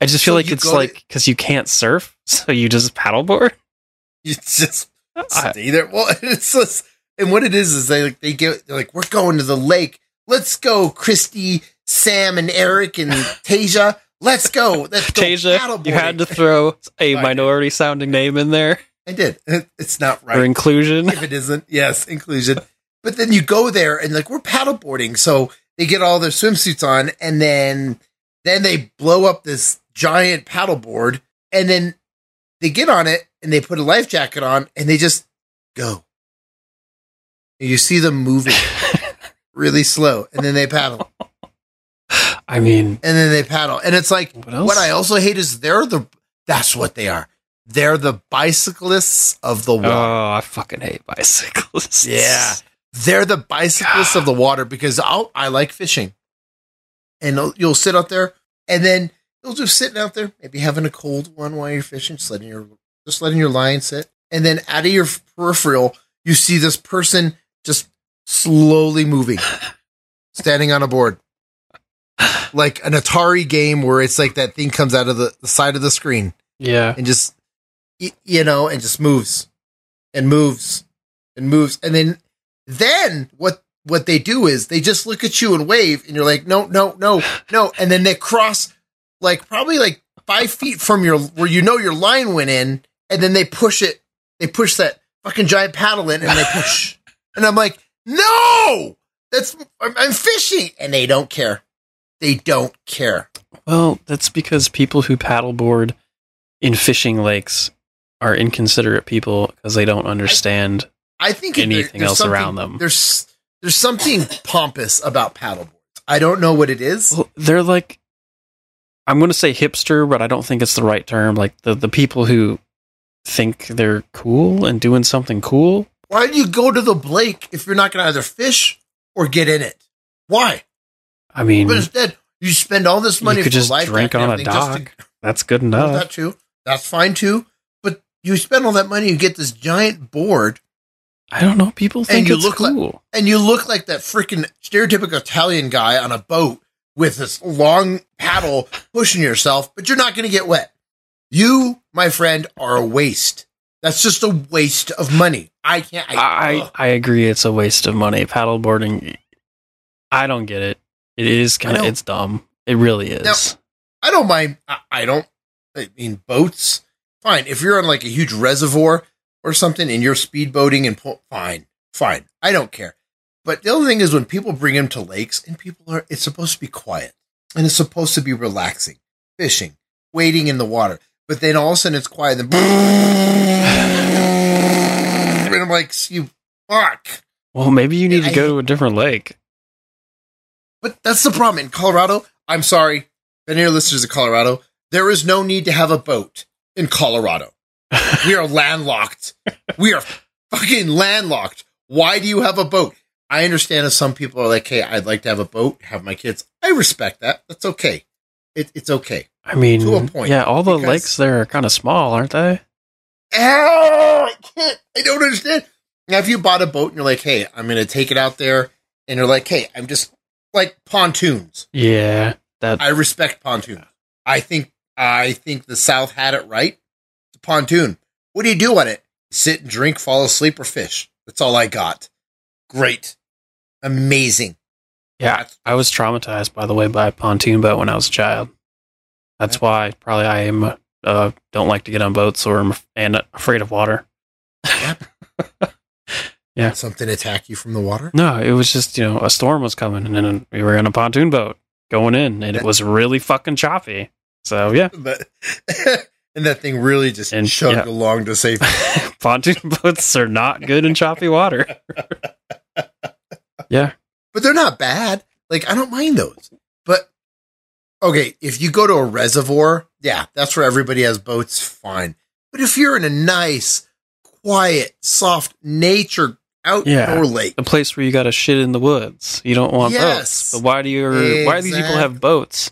I just So feel like it's like because you can't surf, [laughs] so you just paddleboard. You just I- stay there. Well, [laughs] it's just, and what it is is they like they get they're like we're going to the lake. Let's go, Christy, Sam, and Eric and Tasia. Let's go. Let's go Tasia, you had to throw a minority sounding name in there I did. It's not right. for inclusion. if it isn't. Yes, inclusion. But then you go there and like we're paddleboarding, so they get all their swimsuits on, and then then they blow up this giant paddleboard, and then they get on it and they put a life jacket on, and they just go. And you see them moving [laughs] really slow, and then they paddle, I mean, and then they paddle, and it's like what what I also hate is they're the that's what they are. They're the bicyclists of the water. oh, I fucking hate bicyclists. Yeah. They're the bicyclists of the water because I'll, I like fishing. And you'll- you'll sit out there and then you'll just sitting out there, maybe having a cold one while you're fishing, just letting your just letting your line sit. And then out of your peripheral, you see this person just slowly moving, [laughs] standing on a board. Like an Atari game where it's like that thing comes out of the, the side of the screen. Yeah. and just you know and just moves and moves and moves. And then then what what they do is they just look at you and wave and you're like no no no no. And then they cross like probably like five feet from your where you know your line went in. And then they push it they push that fucking giant paddle in and they push. [laughs] And i'm like no that's i'm, I'm fishing. And they don't care they don't care Well, that's because people who paddleboard in fishing lakes are inconsiderate people because they don't understand. I think anything there's else around them. There's there's something pompous about paddleboards. I don't know what it is. Well, they're like, I'm going to say hipster, but I don't think it's the right term. Like the, the people who think they're cool and doing something cool. Why do you go to the Blake if you're not going to either fish or get in it? Why? I mean, But instead, you spend all this money you could for just life drink on a just to- dock. That's good enough. that too. That's fine too. But you spend all that money, you get this giant board, I don't know. People think you it's look like- cool. and you look like that freaking stereotypical Italian guy on a boat with this long paddle pushing yourself, but you're not going to get wet. You, my friend, are a waste. That's just a waste of money. I can't. I, I. I agree. It's a waste of money. Paddleboarding, I don't get it. It is kind of, it's dumb. It really is. I don't mind. I, I don't. I mean, boats. Fine. If you're on like a huge reservoir or something and you're speedboating and pull, fine, fine. I don't care. But the other thing is when people bring them to lakes and people are, it's supposed to be quiet and it's supposed to be relaxing, fishing, wading in the water. But then all of a sudden it's quiet. Then, [laughs] and I'm like, you fuck. well, maybe you need I to go to a different lake. But that's the problem in Colorado. I'm sorry, any of your listeners of Colorado, there is no need to have a boat in Colorado. [laughs] We are landlocked. We are fucking landlocked. Why do you have a boat? I understand if some people are like, "Hey, I'd like to have a boat, have my kids." I respect that. That's okay. It, it's okay. I mean, To a point, yeah, all the because- lakes there are kind of small, aren't they? Oh, I can't. I don't understand. Now, if you bought a boat and you're like, "Hey, I'm going to take it out there," and you're like, "Hey, I'm just like pontoons." Yeah, that I respect pontoons. I think I think the South had it right. It's a pontoon. What do you do on it? Sit and drink, fall asleep, or fish. That's all I got. Great, amazing. yeah. That's- I was traumatized, by the way, by a pontoon boat when I was a child. That's why probably I am uh, don't like to get on boats or am and afraid of water. Yeah. [laughs] Something attack you from the water. No, it was just you know a storm was coming, and then we were in a pontoon boat going in, and it was really fucking choppy. So yeah, [laughs] But [laughs] and that thing really just And, chugged yeah. along to safety. [laughs] pontoon boats are not good in choppy water. yeah, but they're not bad. Like I don't mind those. But okay, if you go to a reservoir, yeah, that's where everybody has boats. Fine. But if you're in a nice, quiet, soft nature outdoor Yeah. lake, a place where you got to shit in the woods. You don't want Yes. boats. But why do you? Why do these people have boats?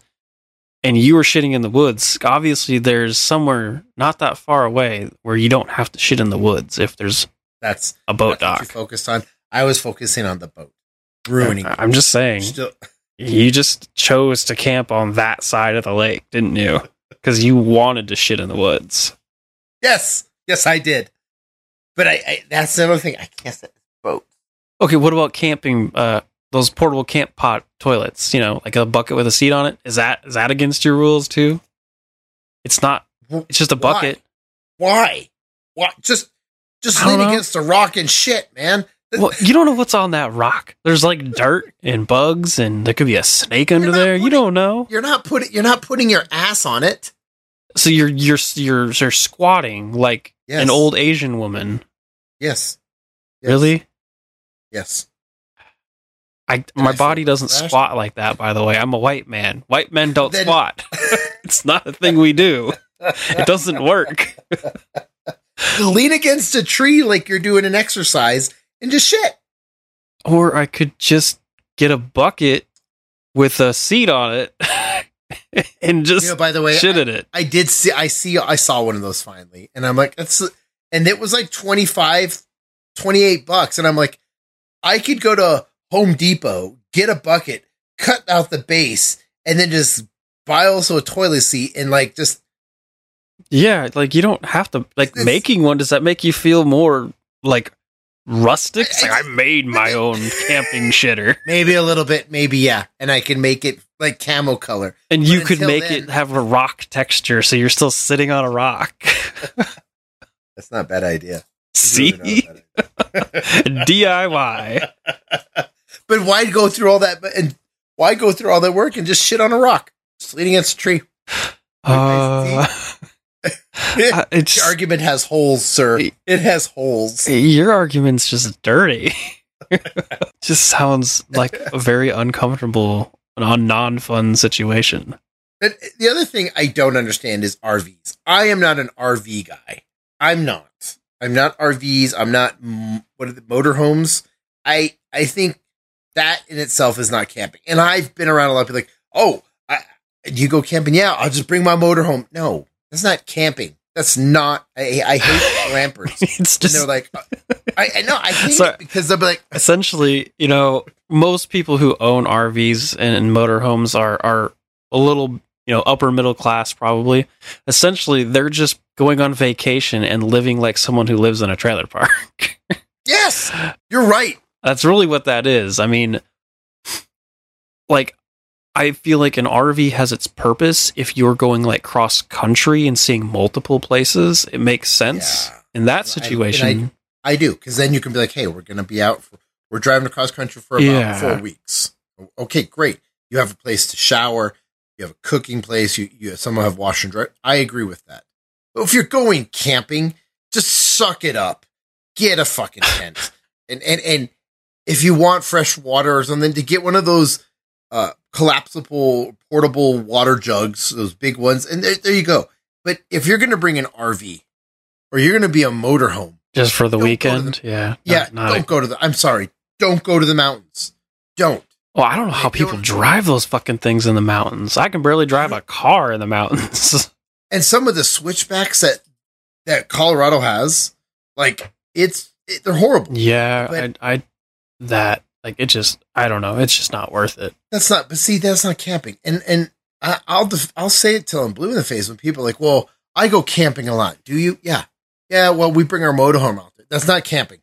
And you were shitting in the woods. Obviously, there's somewhere not that far away where you don't have to shit in the woods if there's that's a boat that's what you dock. focused on. I was focusing on the boat, ruining. it. I'm just saying. Still, You just chose to camp on that side of the lake, didn't you? [laughs] Because you wanted to shit in the woods. yes, yes, I did. But I, I that's the other thing. I can't say boat. Okay, what about camping? Uh, those portable camp pot toilets. You know, like a bucket with a seat on it. Is that is that against your rules too? It's not. It's just a bucket. Why? Why? Just, just lean know. against a rock and shit, man. Well, you don't know what's on that rock. There's like dirt and bugs, and there could be a snake under not there. You don't know. You're not putting you're not putting your ass on it. So you're you're you're, you're squatting like Yes. an old Asian woman. Yes. Yes. Really? Yes. I my body doesn't squat like that. By the way, I'm a white man. White men don't Then- squat. [laughs] it's not a thing we do. It doesn't work. [laughs] Lean against a tree like you're doing an exercise and just shit. Or I could just get a bucket with a seat on it [laughs] and just You know, by the way, shit I, in it. I did see I see I saw one of those finally. And I'm like, that's and it was like 25, 28 bucks. And I'm like, I could go to Home Depot, get a bucket, cut out the base, and then just buy also a toilet seat and like just Yeah, like you don't have to like It's- making one. Does that make you feel more like rustic? It's like I made my own [laughs] camping shitter, maybe a little bit, maybe yeah. And I can make it like camo color. and you could make then- it have a rock texture, so you're still sitting on a rock. [laughs] That's not a bad idea. [laughs] See, Really not a bad idea. DIY. But why go through all that? And why go through all that work and just shit on a rock, just leaning against a tree? Uh, the [laughs] [laughs] it's argument has holes, sir. It has holes. your argument's just dirty. [laughs] just sounds like a very uncomfortable, non fun situation. But the other thing I don't understand is RVs. I am not an RV guy. I'm not. I'm not RVs. I'm not what are the motorhomes. I I think that in itself is not camping. And I've been around a lot of people like, oh, I, do you go camping? Yeah, I'll just bring my motorhome. No, that's not camping. That's not. I, I hate [laughs] glampers. It's and just they're like, uh, I, I know I hate Sorry. it because they'll be like, essentially, you know, most people who own RVs and, and motorhomes are are a little, you know, upper middle class probably. Essentially, they're just going on vacation and living like someone who lives in a trailer park. [laughs] yes, you're right. That's really what that is. I mean, like I feel like an RV has its purpose if you're going like cross country and seeing multiple places. It makes sense Yeah. in that I- and situation. I do because then you can be like, hey, we're gonna be out. For, we're driving across country for about Yeah. four weeks. Okay, great. You have a place to shower. You have a cooking place. You you someone have wash and dry. I agree with that. But if you're going camping, just suck it up. Get a fucking [laughs] tent, and and and if you want fresh water or something, to get one of those uh, collapsible portable water jugs, those big ones, and there, there you go. But if you're gonna bring an RV or you're gonna be a motorhome. just for the weekend. yeah. Yeah, Not- not don't go to the. I'm sorry, don't go to the mountains. Don't. Well, I don't know how people drive those fucking things in the mountains. I can barely drive a car in the mountains. [laughs] And some of the switchbacks that that Colorado has, like it's it, they're horrible. yeah, But- I, I that like it just I don't know. It's just not worth it. That's not. But see, that's not camping. And and I, I'll def, I'll say it till I'm blue in the face when people are like, well, I go camping a lot. Do you? Yeah, yeah. Well, we bring our motorhome out there. That's not camping.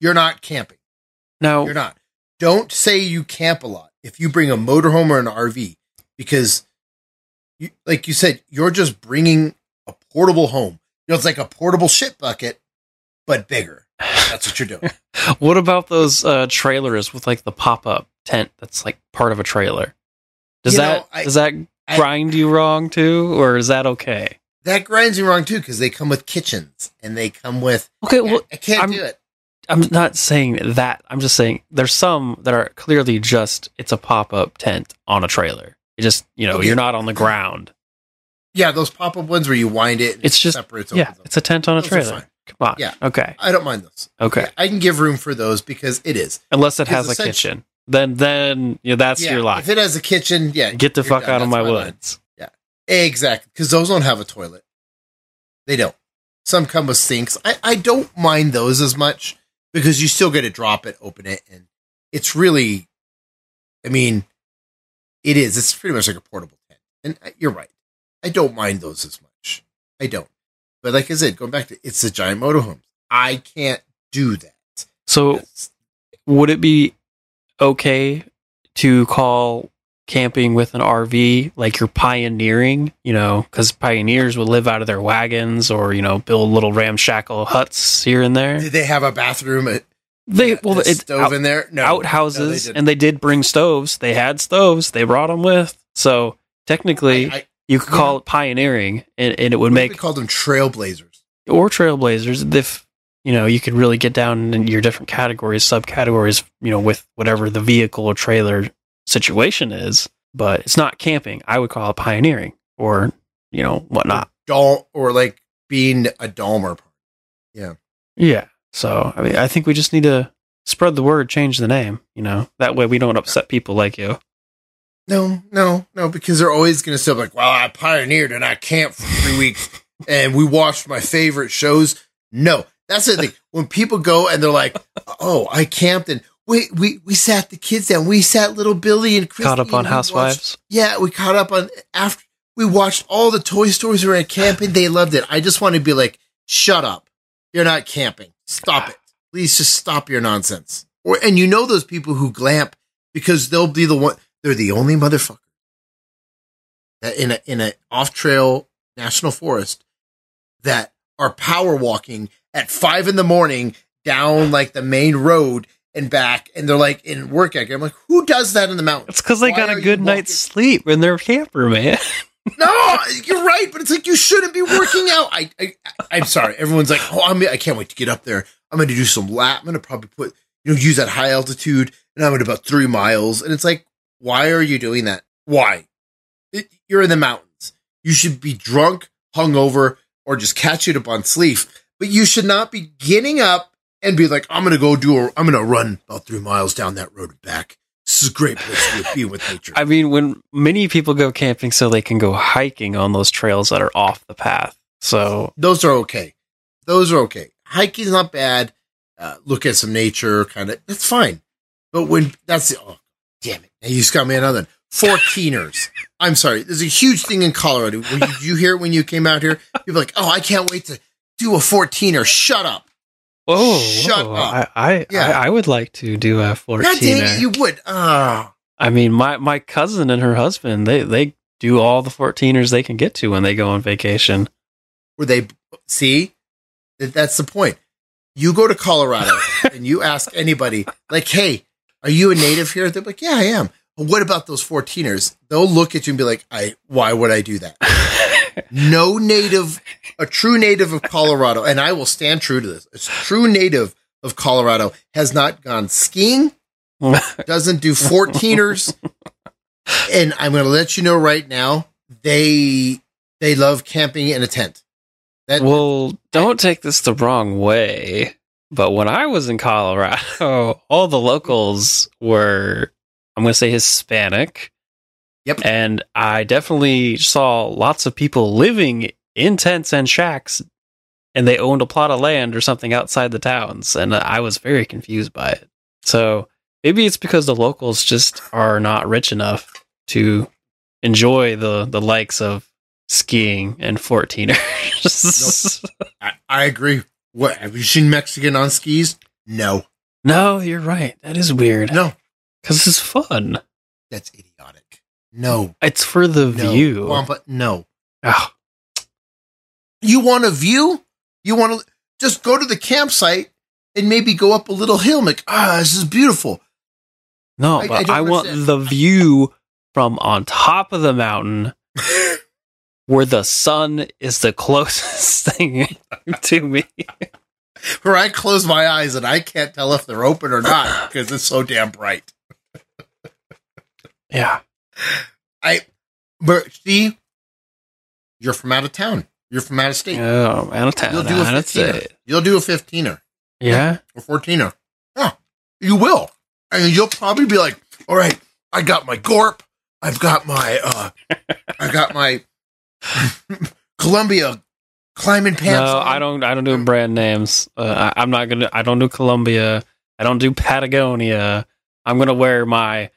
You're not camping. No, You're not. Don't say you camp a lot if you bring a motorhome or an RV because, you, like you said, you're just bringing a portable home. You know, it's like a portable shit bucket, but bigger. That's what you're doing. [laughs] what about those uh, trailers with like the pop up tent that's like part of a trailer? Does You that know, I- does that I- grind you wrong too, or is that okay? that grinds me wrong too because they come with kitchens and they come with. Okay, well, I can't I'm- do it. I'm not saying that. I'm just saying there's some that are clearly just it's a pop up tent on a trailer. You just you know Okay. you're not on the ground. Yeah, those pop up ones where you wind it. And It's it just- separates. Yeah, it's a tent on a Those trailer. Come on. Yeah. Okay. I don't mind those. Okay. I can give room for those because it is. Unless it has a kitchen, then then yeah, that's yeah, your life. If it has a kitchen, yeah, Get the fuck done. out of That's my line. Yeah, Exactly, because those don't have a toilet. They don't. Some come with sinks. I, I don't mind those as much because you still get to drop it, open it, and it's really, I mean, it is. It's pretty much like a portable tent. And you're right. I don't mind those as much. I don't. But like I said, going back to it's the giant motorhomes. I can't do that. So would it be okay to call camping with an RV like you're pioneering, you know, because pioneers would live out of their wagons or, you know, build little ramshackle huts here and there? Did they have a bathroom? At, They well, The it, stove out- in there. No, outhouses, no, they and they did bring stoves. They had stoves. They brought them with. So technically, I, I, you could call it pioneering, and, and it would what make called them trailblazers. or trailblazers if you know you could really get down in your different categories, subcategories. You know, with whatever the vehicle or trailer situation is. But it's not camping. I would call it pioneering, or you know whatnot. Dal or like being a Dalmer. Yeah. Yeah. So I mean, I think we just need to spread the word, change the name. You know, that way we don't upset people like you. No, no, no, because they're always going to say like, "Well, I pioneered and I camped for three weeks, [laughs] and we watched my favorite shows." No, that's the thing. When people go and they're like, "Oh, I camped and we we we sat the kids down, we sat little Billy and Christy Caught up on we watched- Housewives. yeah, we caught up on after we watched all the Toy Stories. We were at camping. They loved it. I just want to be like, "Shut up! You're not camping. Stop it. Please, just stop your nonsense." Or and you know those people who glamp because they'll be the one. They're the only motherfucker that in a in a off trail national forest that are power walking at five in the morning down like the main road and back, and they're like in work ethic. I'm like, who does that in the mountains? It's because they Why got a good night's sleep in their camper, man. [laughs] No, you're right, but it's like you shouldn't be working out. I, I I'm sorry. Everyone's like, oh, I'm, I can't wait to get up there. I'm going to do some lap. I'm going to probably put, you know, use that high altitude, and I'm at about three miles. And it's like, why are you doing that? Why? It, you're in the mountains. You should be drunk, hungover, or just catch it up on sleep. But you should not be getting up and be like, I'm going to go do a, I'm going to run about three miles down that road and back. This is a great place to be with nature. [laughs] I mean, when many people go camping so they can go hiking on those trails that are off the path. So those are okay. Those are okay. Hiking's not bad. Uh, look at some nature, kind of. That's fine. But when that's the, oh, damn it. Now you just got me another. 14ers. [laughs] I'm sorry. There's a huge thing in Colorado. When you, did you hear it when you came out here? People are like, oh, I can't wait to do a 14er. Shut up. Whoa, Shut whoa, up. I, I, Yeah. I I would like to do a God dang fourteen. it, you would. Ah. I mean, my my cousin and her husband they they do all the fourteeners they can get to when they go on vacation. where they see that that's the point. You go to Colorado [laughs] and you ask anybody, like, hey, are you a native here? They're like, yeah, I am. What about those 14ers? They'll look at you and be like, I why would I do that? [laughs] No native, a true native of Colorado, and I will stand true to this. A true native of Colorado has not gone skiing, [laughs] doesn't do 14ers, and I'm going to let you know right now, they they love camping in a tent. That well, don't take this the wrong way, but when I was in Colorado, [laughs] all the locals were, I'm going to say Hispanic. Yep. And I definitely saw lots of people living in tents and shacks, and they owned a plot of land or something outside the towns. And I was very confused by it. So maybe it's because the locals just are not rich enough to enjoy the, the likes of skiing and 14ers. I, I agree. What have you seen Mexican on skis? No, No, you're right. That is weird. no, Because it's fun. that's idiotic. No, It's for the no, view. Wampa, no. Ah, You want a view? You want to just go to the campsite and maybe go up a little hill. and Like, ah, this is beautiful. no, I- I but don't I, want the view from on top of the mountain [laughs] where the sun is the [laughs] closest thing [laughs] to me. Where I close my eyes and I can't tell if they're open or not because it's so damn bright. Yeah. [laughs] I, but see, you're from out of town. You're from out of state. Oh, out of town. You'll do a out of 15er. state. You'll do a 15er. Yeah. or 14er. Yeah, you will. And you'll probably be like, all right, I got my Gorp. I've got my, uh, I got my [laughs] Columbia climbing pants. No, on. I don't. I don't do brand names. Uh, I, I'm not gonna. I don't do Columbia. I don't do Patagonia. I'm gonna wear my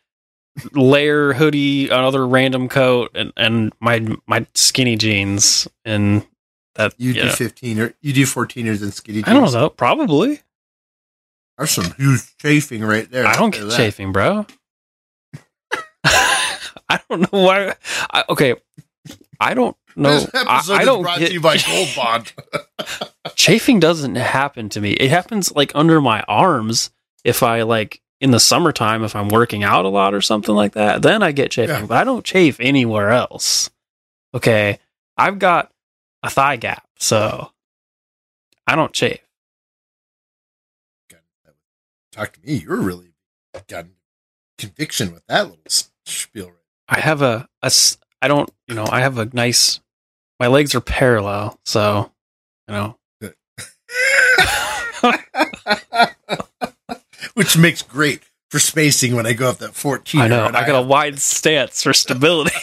layer hoodie, another random coat, and, and my my skinny jeans. And that You do. 15 or you do 14ers and skinny jeans. I don't know. Probably. There's some huge chafing right there. I don't get that. chafing, bro. [laughs] I don't know why. I, okay, I don't know. This I, episode I don't brought get to you by [laughs] Gold Bond. chafing. Doesn't happen to me. It happens like under my arms, if I like in the summertime, if I'm working out a lot or something like that, then I get chafing. Yeah. But I don't chafe anywhere else. Okay, I've got a thigh gap, so I don't chafe. Talk to me. You're really got conviction with that little spiel. I have a, a I don't, you know, I have a nice. My legs are parallel, so you know. [laughs] [laughs] Which makes great for spacing when I go up that 14. I know. and I got a wide stance for stability.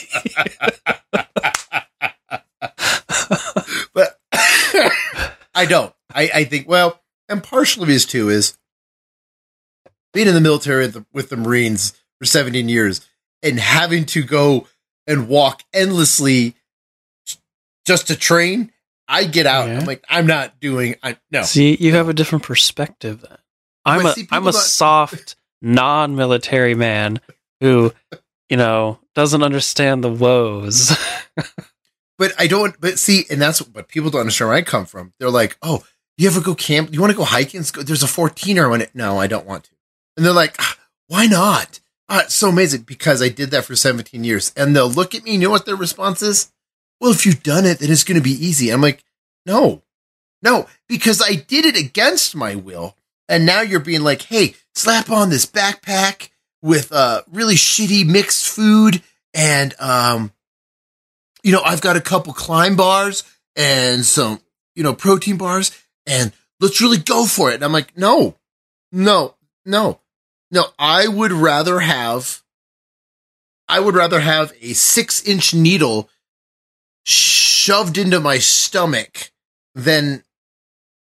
but [laughs] I don't. I, I think, well, and partial of it is too is being in the military with the, with the Marines for 17 years and having to go and walk endlessly just to train. I get out. Yeah. I'm like, I'm not doing. I no. See, you have a different perspective then. I'm a am a soft non-military man who, you know, doesn't understand the woes. [laughs] But I don't. But see, and that's what people don't understand where I come from. They're like, "Oh, you ever go camp? You want to go hiking? There's a 14er on it." No, I don't want to. And they're like, "Ah, "Why not?" Ah, it's so amazing because I did that for 17 years. And they'll look at me. You know what their response is? Well, if you've done it, then it's going to be easy. I'm like, no, no, because I did it against my will. And now you're being like, hey, slap on this backpack with uh really shitty mixed food and um you know, I've got a couple Clif bars and some, you know, protein bars and let's really go for it. And I'm like, no, no, no, no. I would rather have, I would rather have a six inch needle shoved into my stomach than,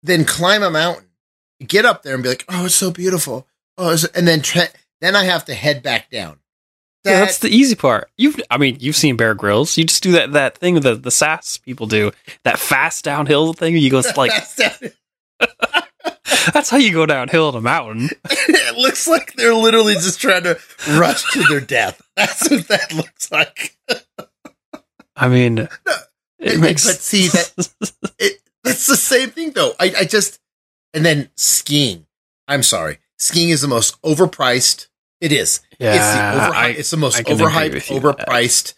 than climb a mountain, get up there and be like, oh, it's so beautiful. Oh, and then, tra- then I have to head back down. yeah, that's the easy part. You've, I mean, you've seen Bear Grylls. You just do that that thing that the SAS people do, that fast downhill thing. You go like [laughs] [laughs] that's how you go downhill on a mountain. [laughs] it looks like they're literally just trying to rush to their death. That's what that looks like. I mean, it But- makes. but see, that- It, that's the same thing, though. I, I just and then skiing. I'm sorry, skiing is the most overpriced. It is. yeah, it's the I- it's the most I can agree overhyped, with you with that. overpriced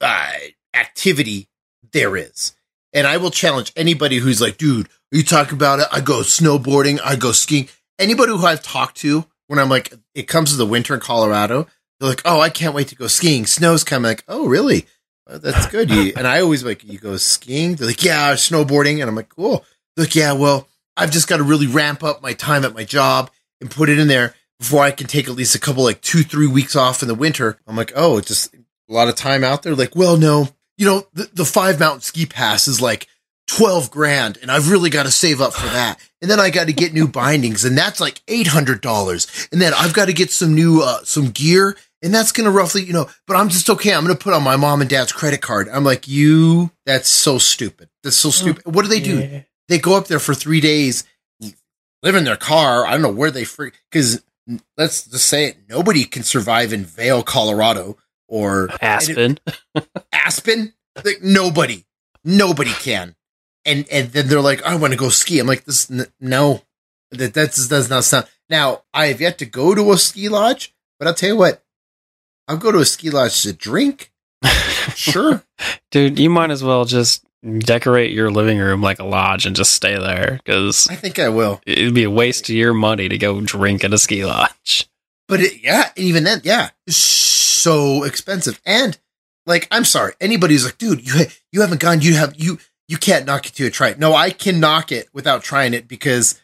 uh, activity there is. And I will challenge anybody who's like, dude, you talking about it? I go snowboarding, I go skiing. Anybody who I've talked to when I'm like, it comes to the winter in Colorado, they're like, oh, I can't wait to go skiing. Snow's coming. Like, oh, really? Well, that's good. You, [laughs] and I always like, you go skiing? They're like, yeah, snowboarding. And I'm like, cool. They're like, yeah, well, I've just got to really ramp up my time at my job and put it in there before I can take at least a couple, like two, three weeks off in the winter. I'm like, oh, it's just a lot of time out there. Like, well, no, you know, the, the five mountain ski pass is like 12 grand and I've really got to save up for that. And then I got to get new [laughs] bindings and that's like $800. And then I've got to get some new, uh, some gear and that's going to roughly, you know, but I'm just okay. I'm going to put on my mom and dad's credit card. I'm like, you, that's so stupid. That's so stupid. What do they do? They go up there for three days, live in their car. I don't know where they free because let's just say it. Nobody can survive in Vail, Colorado, or Aspen. [laughs] Aspen. Like nobody, nobody can. And and then they're like, I want to go ski. I'm like, this n- no, that that does not sound. Now I have yet to go to a ski lodge, but I'll tell you what, I'll go to a ski lodge to drink. [laughs] Sure, Dude, you might as well just decorate your living room like a lodge and just stay there because I think I will. it'd be a waste of your money to go drink at a ski lodge. But it, yeah, even then, yeah, it's so expensive. And like, I'm sorry, anybody's like, dude, you you haven't gone, you have you you can't knock it to a try. it. No, I can knock it without trying it because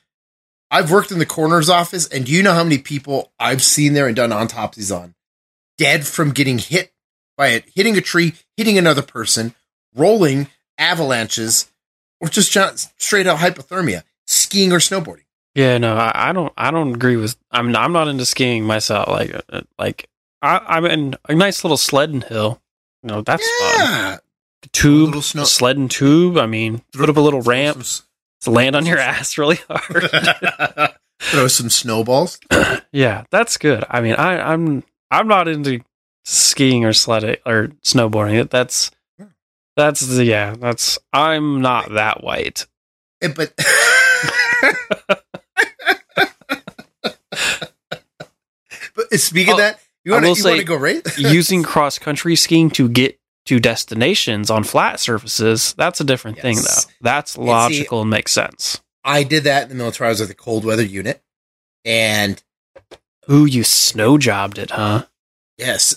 I've worked in the coroner's office, and do you know how many people I've seen there and done autopsies on, dead from getting hit by it, hitting a tree, hitting another person, rolling avalanches, or just ju- straight out hypothermia, skiing or snowboarding. Yeah, no, I, I don't. I don't agree with. I'm. I'm not into skiing myself. Like, uh, like I, I'm in a nice little sledding hill. You know, that's fun. yeah, Tube, little snow- sledding tube. I mean, put up a little ramp, some to land on your ass really hard. [laughs] Throw some snowballs. [clears throat] yeah, that's good. I mean, I, I'm. I'm not into skiing or sledding or snowboarding. That's. That's the yeah. That's. I'm not that white. Eh, but [laughs] Speaking Oh, of that, you want to say, go right? [laughs] using cross country skiing to get to destinations on flat surfaces, that's a different thing, though. That's logical and makes sense. I did that in the military. I was at the cold weather unit, and Ooh, you snow jobbed it, huh? yes,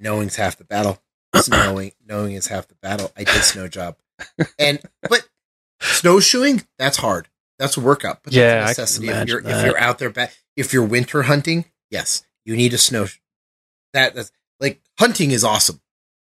knowing's half the battle. [clears throat] knowing knowing is half the battle. I did snow job, and but snowshoeing that's hard. That's a workout. But Yeah, that's a can necessity. If you're imagine if you're out there, ba- if you're winter hunting, yes, you need a snow. That that's like hunting is awesome.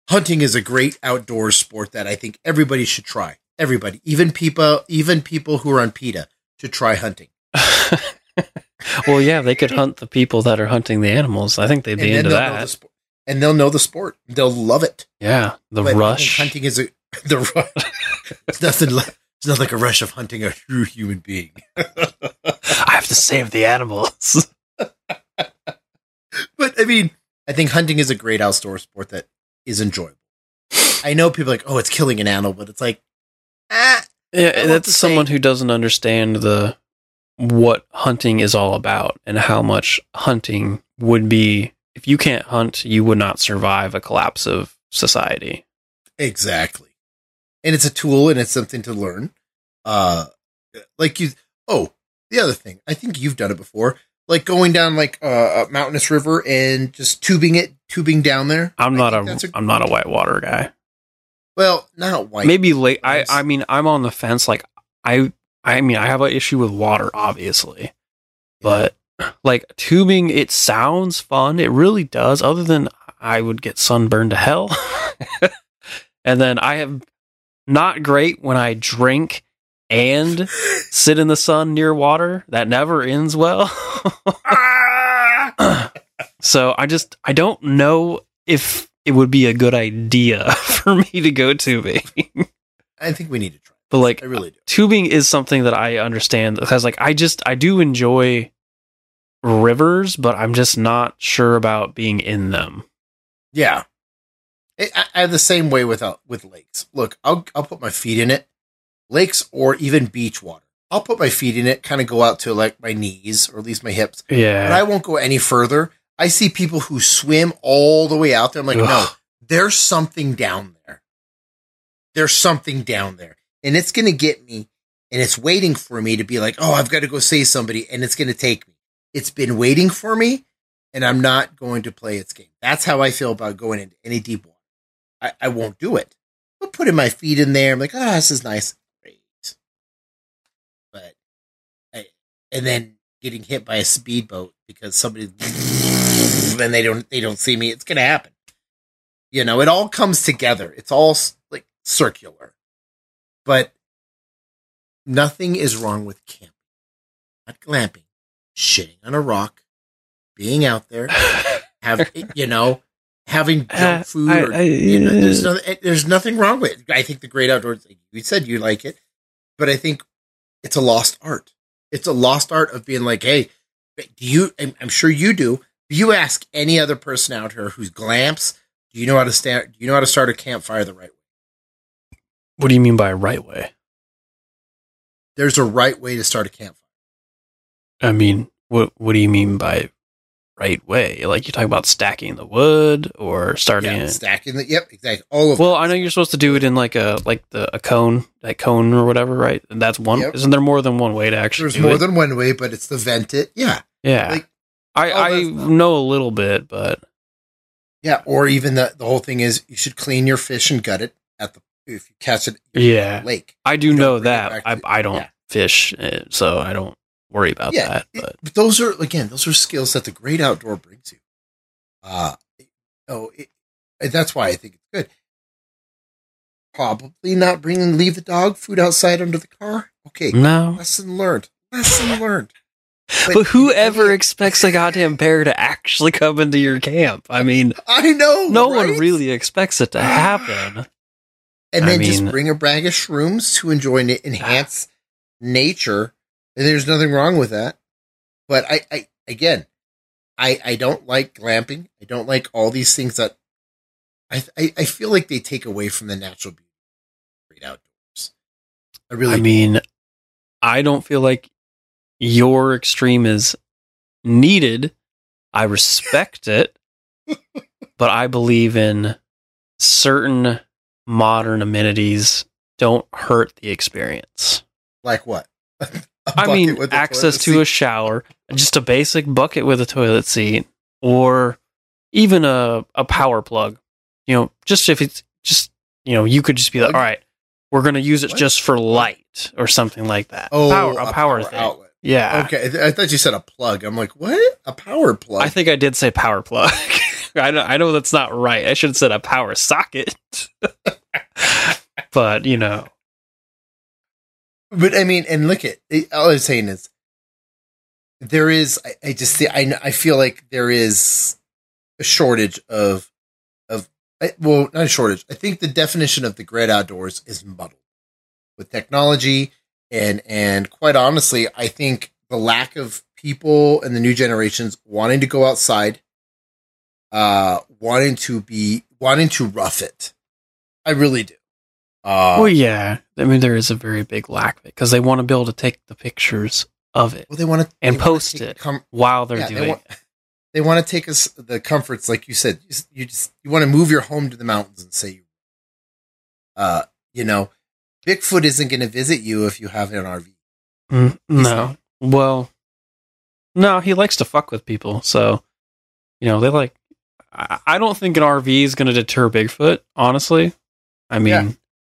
Hunting is a great outdoor sport that I think everybody should try. Everybody, even people, even people who are on PETA, should try hunting. [laughs] well, yeah, they could hunt the people that are hunting the animals. I think they'd be into know the that. And they'll know the sport. They'll love it. Yeah, the But rush. hunting is a [laughs] the rush. it's nothing. Like, it's not like a rush of hunting a true human being. [laughs] I have to save the animals. [laughs] But I mean, I think hunting is a great outdoor sport that is enjoyable. I know people are like, oh, it's killing an animal, but it's like, ah, Yeah, that's someone who doesn't understand the what hunting is all about and how much hunting would be if you can't hunt, you would not survive a collapse of society. exactly. And it's a tool, and it's something to learn. Uh, like you. Oh, the other thing, I think you've done it before, like going down like uh, a mountainous river and just tubing it, tubing down there. I'm I not a that's am not a whitewater guy. well, not white. Maybe late. I I mean I'm on the fence. Like I I mean I have an issue with water, obviously, but like tubing, it sounds fun. It really does. Other than I would get sunburned to hell, [laughs] and then I have not great when I drink and sit in the sun near water. That never ends well. Ah! [laughs] so I just I don't know if it would be a good idea [laughs] for me to go tubing. I think we need to try. but like I really do. tubing is something that I understand because like I just I do enjoy rivers, but I'm just not sure about being in them. Yeah, I, I- I have the same way with uh, with lakes. Look, I'll I'll put my feet in it. Lakes or even beach water. I'll put my feet in it, kind of go out to like my knees or at least my hips, Yeah, but I won't go any further. I see people who swim all the way out there. I'm like, no, there's something down there. There's something down there, and it's gonna get me, and it's waiting for me to be like, oh, I've got to go save somebody, and it's gonna take me. It's been waiting for me, and I'm not going to play its game. That's how I feel about going into any deep water. I, I won't do it. I'll put in my feet in there. I'm like, oh, this is nice. Great. But I, and then getting hit by a speedboat because somebody [laughs] then they don't they don't see me. It's gonna happen. You know, it all comes together. It's all like circular. But nothing is wrong with camping, not glamping, shitting on a rock, being out there, [laughs] have you know, having Uh, junk food. I- or, I- you know, there's no, there's nothing wrong with it. I think the great outdoors. like You said you like it, but I think it's a lost art. It's a lost art of being like, hey, do you? I'm, I'm sure you do. Do you ask any other person out here who's glamps? Do you know how to start? Do you know how to start a campfire the right way? What do you mean by right way? There's a right way to start a campfire. I mean, what what do you mean by right way? Like you talk about stacking the wood or starting Yeah, stacking the. Yep, exactly. All of. Well, that. I know you're supposed to do it in like a like the a cone, that cone or whatever, right? And that's one. Yep. Isn't there more than one way to actually? There's more it? than one way, but it's the vent it. Yeah, yeah. like, I I know a little bit, but yeah. Or even the the whole thing is you should clean your fish and gut it at the if you catch it in yeah, the lake. I do You know that. I I don't yeah. fish, so I don't worry about Yeah, that. it- But But those are again, those are skills that the great outdoor brings you. Uh oh, it, that's why I think it's good. Probably not bring and leave the dog food outside under the car. Okay, no. lesson learned. Lesson learned. But whoever expects a goddamn bear to actually come into your camp? I mean, I know. no one really expects it to happen. And I then mean- just bring a bag of shrooms to enjoy na- enhance nature. And there's nothing wrong with that. But I, I again, I I don't like glamping. I don't like all these things that I I, I feel like they take away from the natural beauty great outdoors. I really I do. mean, I don't feel like your extreme is needed. I respect [laughs] it, but I believe in certain modern amenities don't hurt the experience. Like what? [laughs] A I mean, a access to a shower, just a basic bucket with a toilet seat, or even a, a power plug. You know, just if it's just, you know, you could just be like, all right, we're going to use it What? just for light or something like that. Oh, power, a, power, thing. outlet. Yeah. Okay, I, I thought you said a plug. I'm like, what? A power plug? I think I did say power plug. [laughs] I know, I know that's not right. I should have said a power socket. [laughs] but, you know, But I mean, and look at all I'm saying is there is. I, I just see. I I feel like there is a shortage of of well, not a shortage. I think the definition of the great outdoors is muddled with technology and and quite honestly, I think the lack of people and the new generations wanting to go outside, uh, wanting to be wanting to rough it. I really do. Uh, well, yeah. I mean, there is a very big lack of it because they want to be able to take the pictures of it well, they want to and post it while they're Yeah, they doing want- it. they want to take us the comforts, like you said. You just you, just, you want to move your home to the mountains and say, uh, you know, Bigfoot isn't going to visit you if you have an RV. Mm, no. not. Well, no, he likes to fuck with people. So, you know, they like. I I don't think an RV is going to deter Bigfoot. Honestly, I mean, Yeah.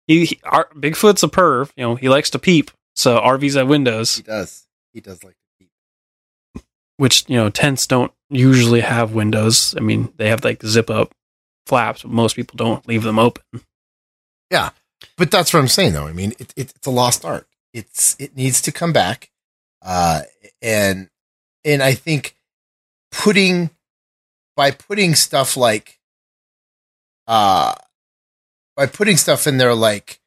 He, he our, Bigfoot's a perv. You know, he likes to peep. So RVs have windows, He does. He does like to keep. which you know tents don't usually have windows. I mean, they have like zip up flaps, but most people don't leave them open. Yeah, but that's what I'm saying, though. I mean, it, it, it's a lost art. It's it needs to come back, uh, and and I think putting by putting stuff like uh by putting stuff in there like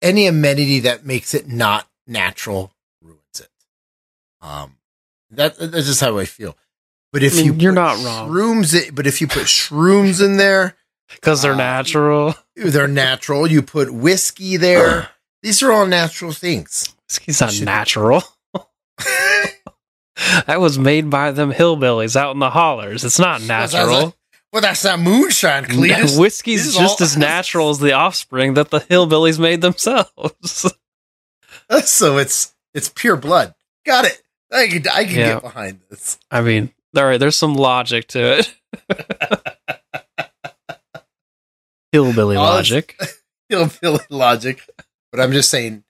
any amenity that makes it not natural ruins it. Um, that that's just how I feel. But if I mean, you you're not wrong. shrooms, but if you put shrooms in there, [laughs] Because they're Uh, natural. they're natural. You put whiskey there. [sighs] These are all natural things. He's not natural. [laughs] that was made by them hillbillies out in the hollers. It's not natural. Well, that's not moonshine, Cletus. [laughs] Whiskey's just all- as natural as the offspring that the hillbillies made themselves. [laughs] [laughs] so it's it's pure blood. Got it. I can I can Yeah. get behind this. I mean, all right, there's some logic to it. Hillbilly All logic. Hillbilly logic. But I'm just saying,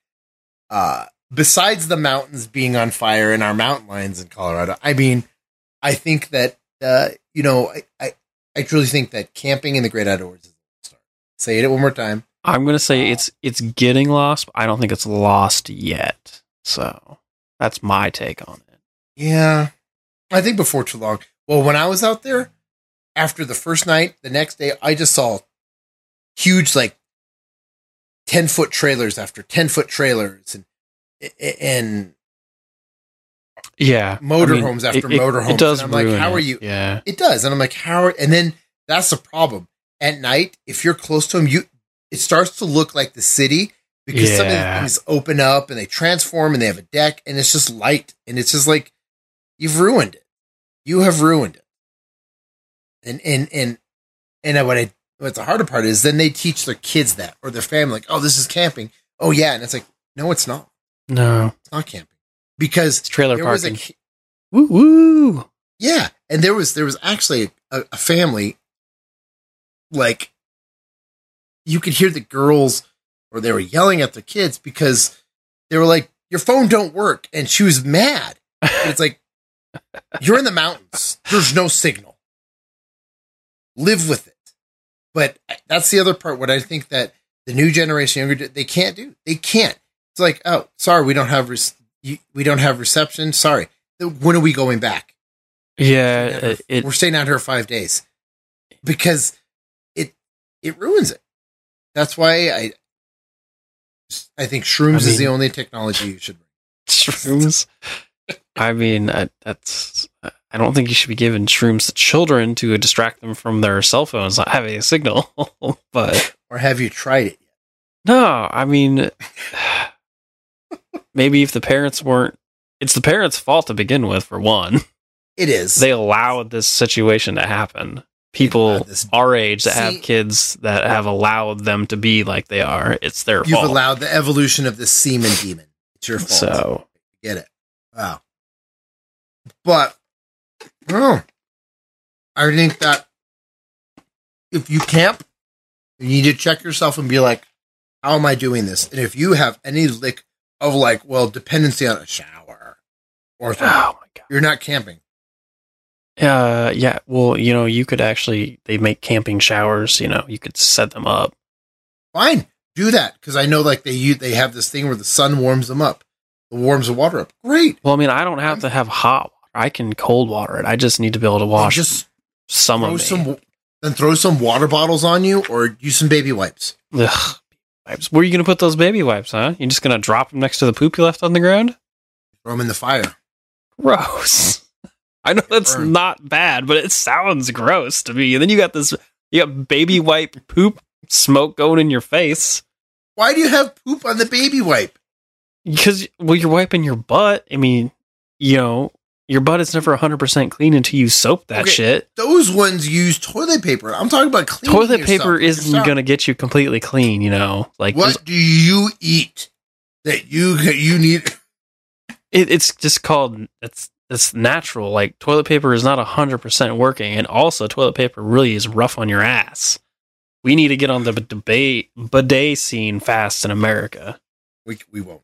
uh, besides the mountains being on fire and our mountain lines in Colorado, I mean, I think that uh, you know, I, I I truly think that camping in the great outdoors is a start. Say it one more time. I'm gonna say it's it's getting lost. But I don't think it's lost yet. So that's my take on it. Yeah. I think before too long. Well, when I was out there, after the first night, the next day, I just saw huge, like, 10 foot trailers after 10 foot trailers and, and Yeah, Motorhomes after it, it- motorhomes, It does and I'm like, how are you- Yeah, it does. And I'm like, how are, and then that's the problem. At night, if you're close to them, you, it starts to look like the city because some of the things open up and they transform and they have a deck and it's just light and it's just like, you've ruined it. You have ruined it. And, and, and, and what I, what's the harder part is then they teach their kids that or their family, like, oh, this is camping. Oh, yeah. And it's like, no, it's not. no, It's not camping because it's trailer there was a, parking. Woo woo. yeah, and there was there was actually a, a family like you could hear the girls or they were yelling at the kids because they were like, "Your phone don't work," and she was mad. And it's like [laughs] you're in the mountains. There's no signal. Live with it. But uh, that's the other part. What I think that the new generation, younger, they can't do. They can't. It's like, oh, sorry, we don't have rec- you- we don't have reception. Sorry. When are we going back? Yeah, it, it we're staying out here five days because it it ruins it. That's why I I think shrooms I is the only technology you should shrooms. [laughs] I mean, I, that's. I don't think you should be giving shrooms to children to distract them from their cell phones not having a signal. [laughs] but Or have you tried it yet? no, I mean, [laughs] maybe if the parents weren't, it's the parents' fault to begin with. For one, [laughs] It is. They allowed this situation to happen. People our age that have kids that have allowed them to be like they are. It's their fault. You've allowed the evolution of the semen demon. It's your fault. so Get it. Wow. But oh, I think that if you camp, you need to check yourself and be like, how am I doing this? And if you have any lick of like, well, dependency on a shower or something, oh my god. you're not camping. Uh, yeah. Well, you know, you could actually they make camping showers. You know, you could set them up. Fine, do that because I know like they they have this thing where the sun warms them up, it warms the water up. Great. Well, I mean, I don't have to have hot water. I can cold water it. I just need to be able to wash just some of me. some, then throw some water bottles on you or use some baby wipes. Ugh, wipes. Where are you going to put those baby wipes, huh? You're just going to drop them next to the poop you left on the ground? Throw them in the fire. Gross. [laughs] I know that's Burn. not bad, but it sounds gross to me. And then you got this, you got baby wipe poop smoke going in your face Why do you have poop on the baby wipe? because, well, you're wiping your butt. I mean, you know, your butt is never 100% clean until you soap that Okay, shit. Those ones use toilet paper. I'm talking about cleaning Toilet paper isn't going to get you completely clean, you know? Like, What do you eat that you you need? [laughs] it, it's just called it's it's natural like toilet paper is not 100% working and also toilet paper really is rough on your ass we need to get on the debate bidet scene fast in america We we won't.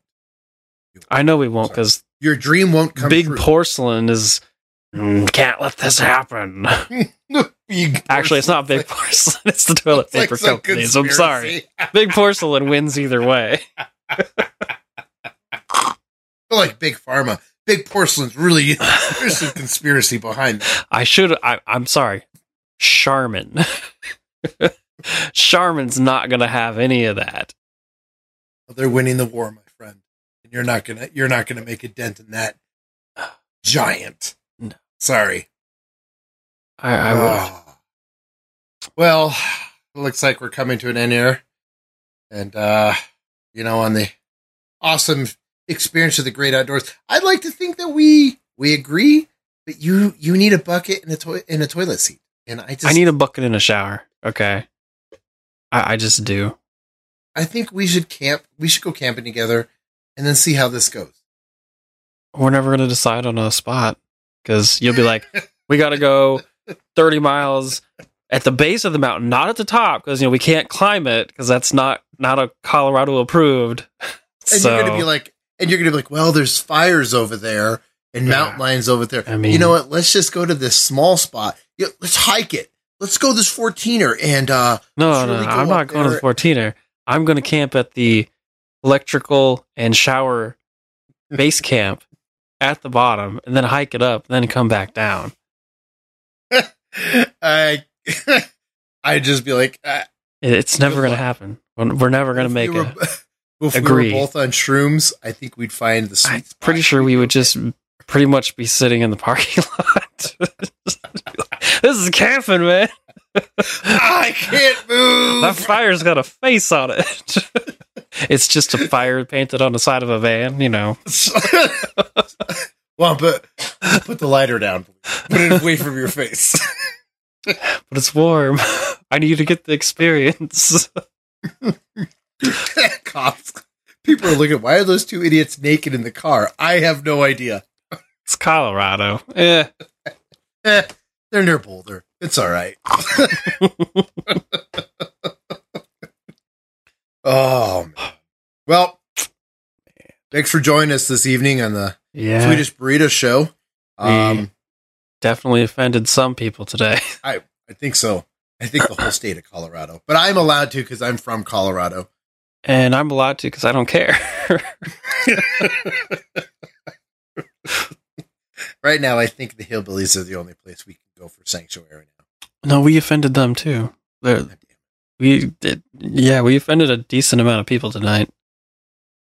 i know we won't because Your dream won't come big porcelain is "Mm, can't let this happen [laughs] [laughs] actually it's not big [laughs] porcelain it's the toilet It's like paper some companies i'm sorry big porcelain wins either way like big pharma. Big porcelain's really there's some conspiracy behind it. I should. I, I'm sorry, Charmin. Charmin's not gonna have any of that. They're winning the war, and you're not gonna you're not gonna make a dent in that giant. No. Sorry. I, I. Ah. Well, it looks like we're coming to an end here. And uh, you know, on the awesome experience of the great outdoors, I'd like to think that we we agree, but you you need a bucket and a toilet in a toilet seat. And I just I need a bucket and a shower. Okay, I, I just do. I think we should camp we should go camping together and then see how this goes. We're never gonna decide on a spot because you'll be like, we gotta go 30 miles at the base of the mountain, not at the top, because you know we can't climb it because that's not not a Colorado approved. And so you're gonna be like and you're gonna be like, well, there's fires over there and Yeah. mountain lions over there. I mean- you know what? Let's just go to this small spot. Yeah, let's hike it. Let's go this 14er and uh No, no, we no, I'm not going to the there? 14er. I'm going to camp at the electrical and shower base camp at the bottom and then hike it up, then come back down. [laughs] I [laughs] I'd just be like, uh, It's never going to happen. We're never going to if make we it. were- [laughs] If we Agree. were both on shrooms, I think we'd find the sweet I'm pretty sure we would just pretty much be sitting in the parking lot. this is camping, man. I can't move. That fire's got a face on it. It's just a fire painted on the side of a van, you know. [laughs] well, but put the lighter down. Put it away from your face. [laughs] But it's warm. I need to get the experience. [laughs] Cops. People are looking. Why are those two idiots naked in the car? I have no idea. It's Colorado. Eh. Eh, they're near Boulder. It's all right. Oh, well, thanks for joining us this evening on the Yeah. Swedish Burrito Show. Um, Definitely offended some people today. [laughs] I I think so. I think the whole state of Colorado, but I'm allowed to because I'm from Colorado. And I'm allowed to because I don't care. [laughs] Right now, I think the hillbillies are the only place we can go for sanctuary now. no, we offended them too. They're, God damn it. We did. Yeah, we offended a decent amount of people tonight.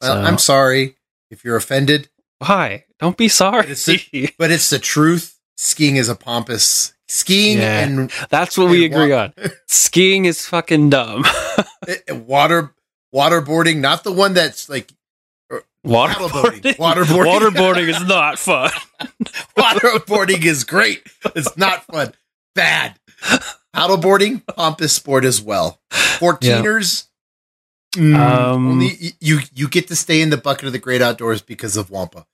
Well, So- I'm sorry if you're offended, Why? Don't be sorry. It's but it's the truth. Skiing is a pompous skiing Yeah. and That's what we agree wa- on. Skiing is fucking dumb. [laughs] Eh, eh, water waterboarding, not the one that's like or Waterboarding. Waterboarding. Waterboarding is [laughs] not fun. Waterboarding is great. It's not fun. Bad. Paddleboarding, pompous sport as well. Fourteeners, mm, Um, only you you get to stay in the bucket of the great outdoors because of Wampa.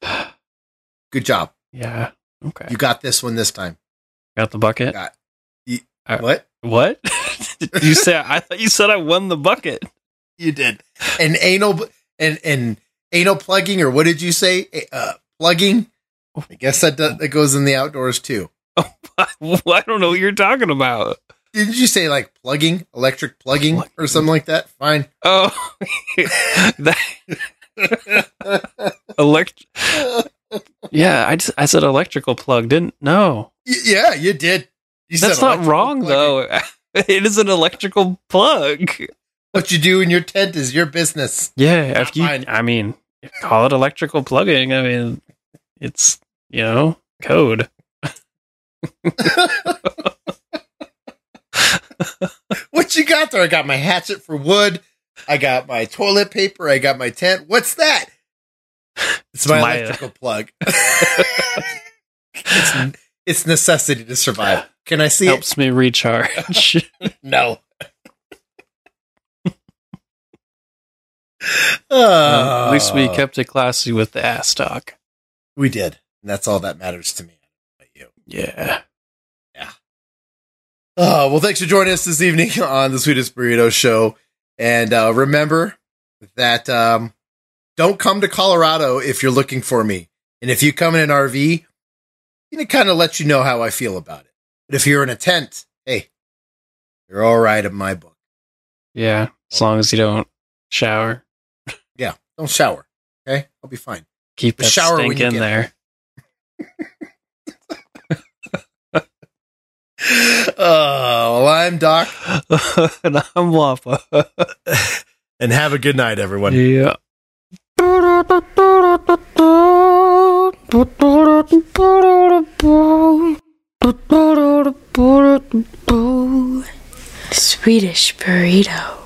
Good job. Yeah. Okay. You got this one this time. got the bucket. Got- you- Uh, what? What? [laughs] You said I thought you said I won the bucket. You did. And anal and and anal plugging or what did you say? Uh, plugging. I guess that does, that goes in the outdoors too. [laughs] I don't know what you're talking about. Didn't you say like plugging, electric plugging, or something like that? Fine. Oh, [laughs] that [laughs] elect. Yeah, I just I said electrical plug. Didn't no. Y- yeah, you did. You said That's not wrong plugging. though. [laughs] It is an electrical plug. What you do in your tent is your business. Yeah, Not if you, mine. I mean, call it electrical plugging. I mean, it's you know code. [laughs] What you got there? I got my hatchet for wood. I got my toilet paper. I got my tent. What's that? It's my, my, uh, electrical plug. [laughs] it's, it's necessity to survive. Can I see Helps me recharge. [laughs] No. Uh, At least we kept it classy with the ass talk. We did. And that's all that matters to me. You. Yeah. Oh, well, thanks for joining us this evening [laughs] on the Sweetest Burrito Show. And uh, remember that um, don't come to Colorado if you're looking for me. And if you come in an RV, I'm going to kind of let you know how I feel about it. But if you're in a tent, hey, you're all right in my book. Yeah. As long as you don't shower, yeah, Don't shower. Okay? I'll be fine. keep that Shower stink in there. Uh, well, I'm Doc. [laughs] and I'm Wampa. [laughs] And have a good night, everyone. yeah. Swedish burrito.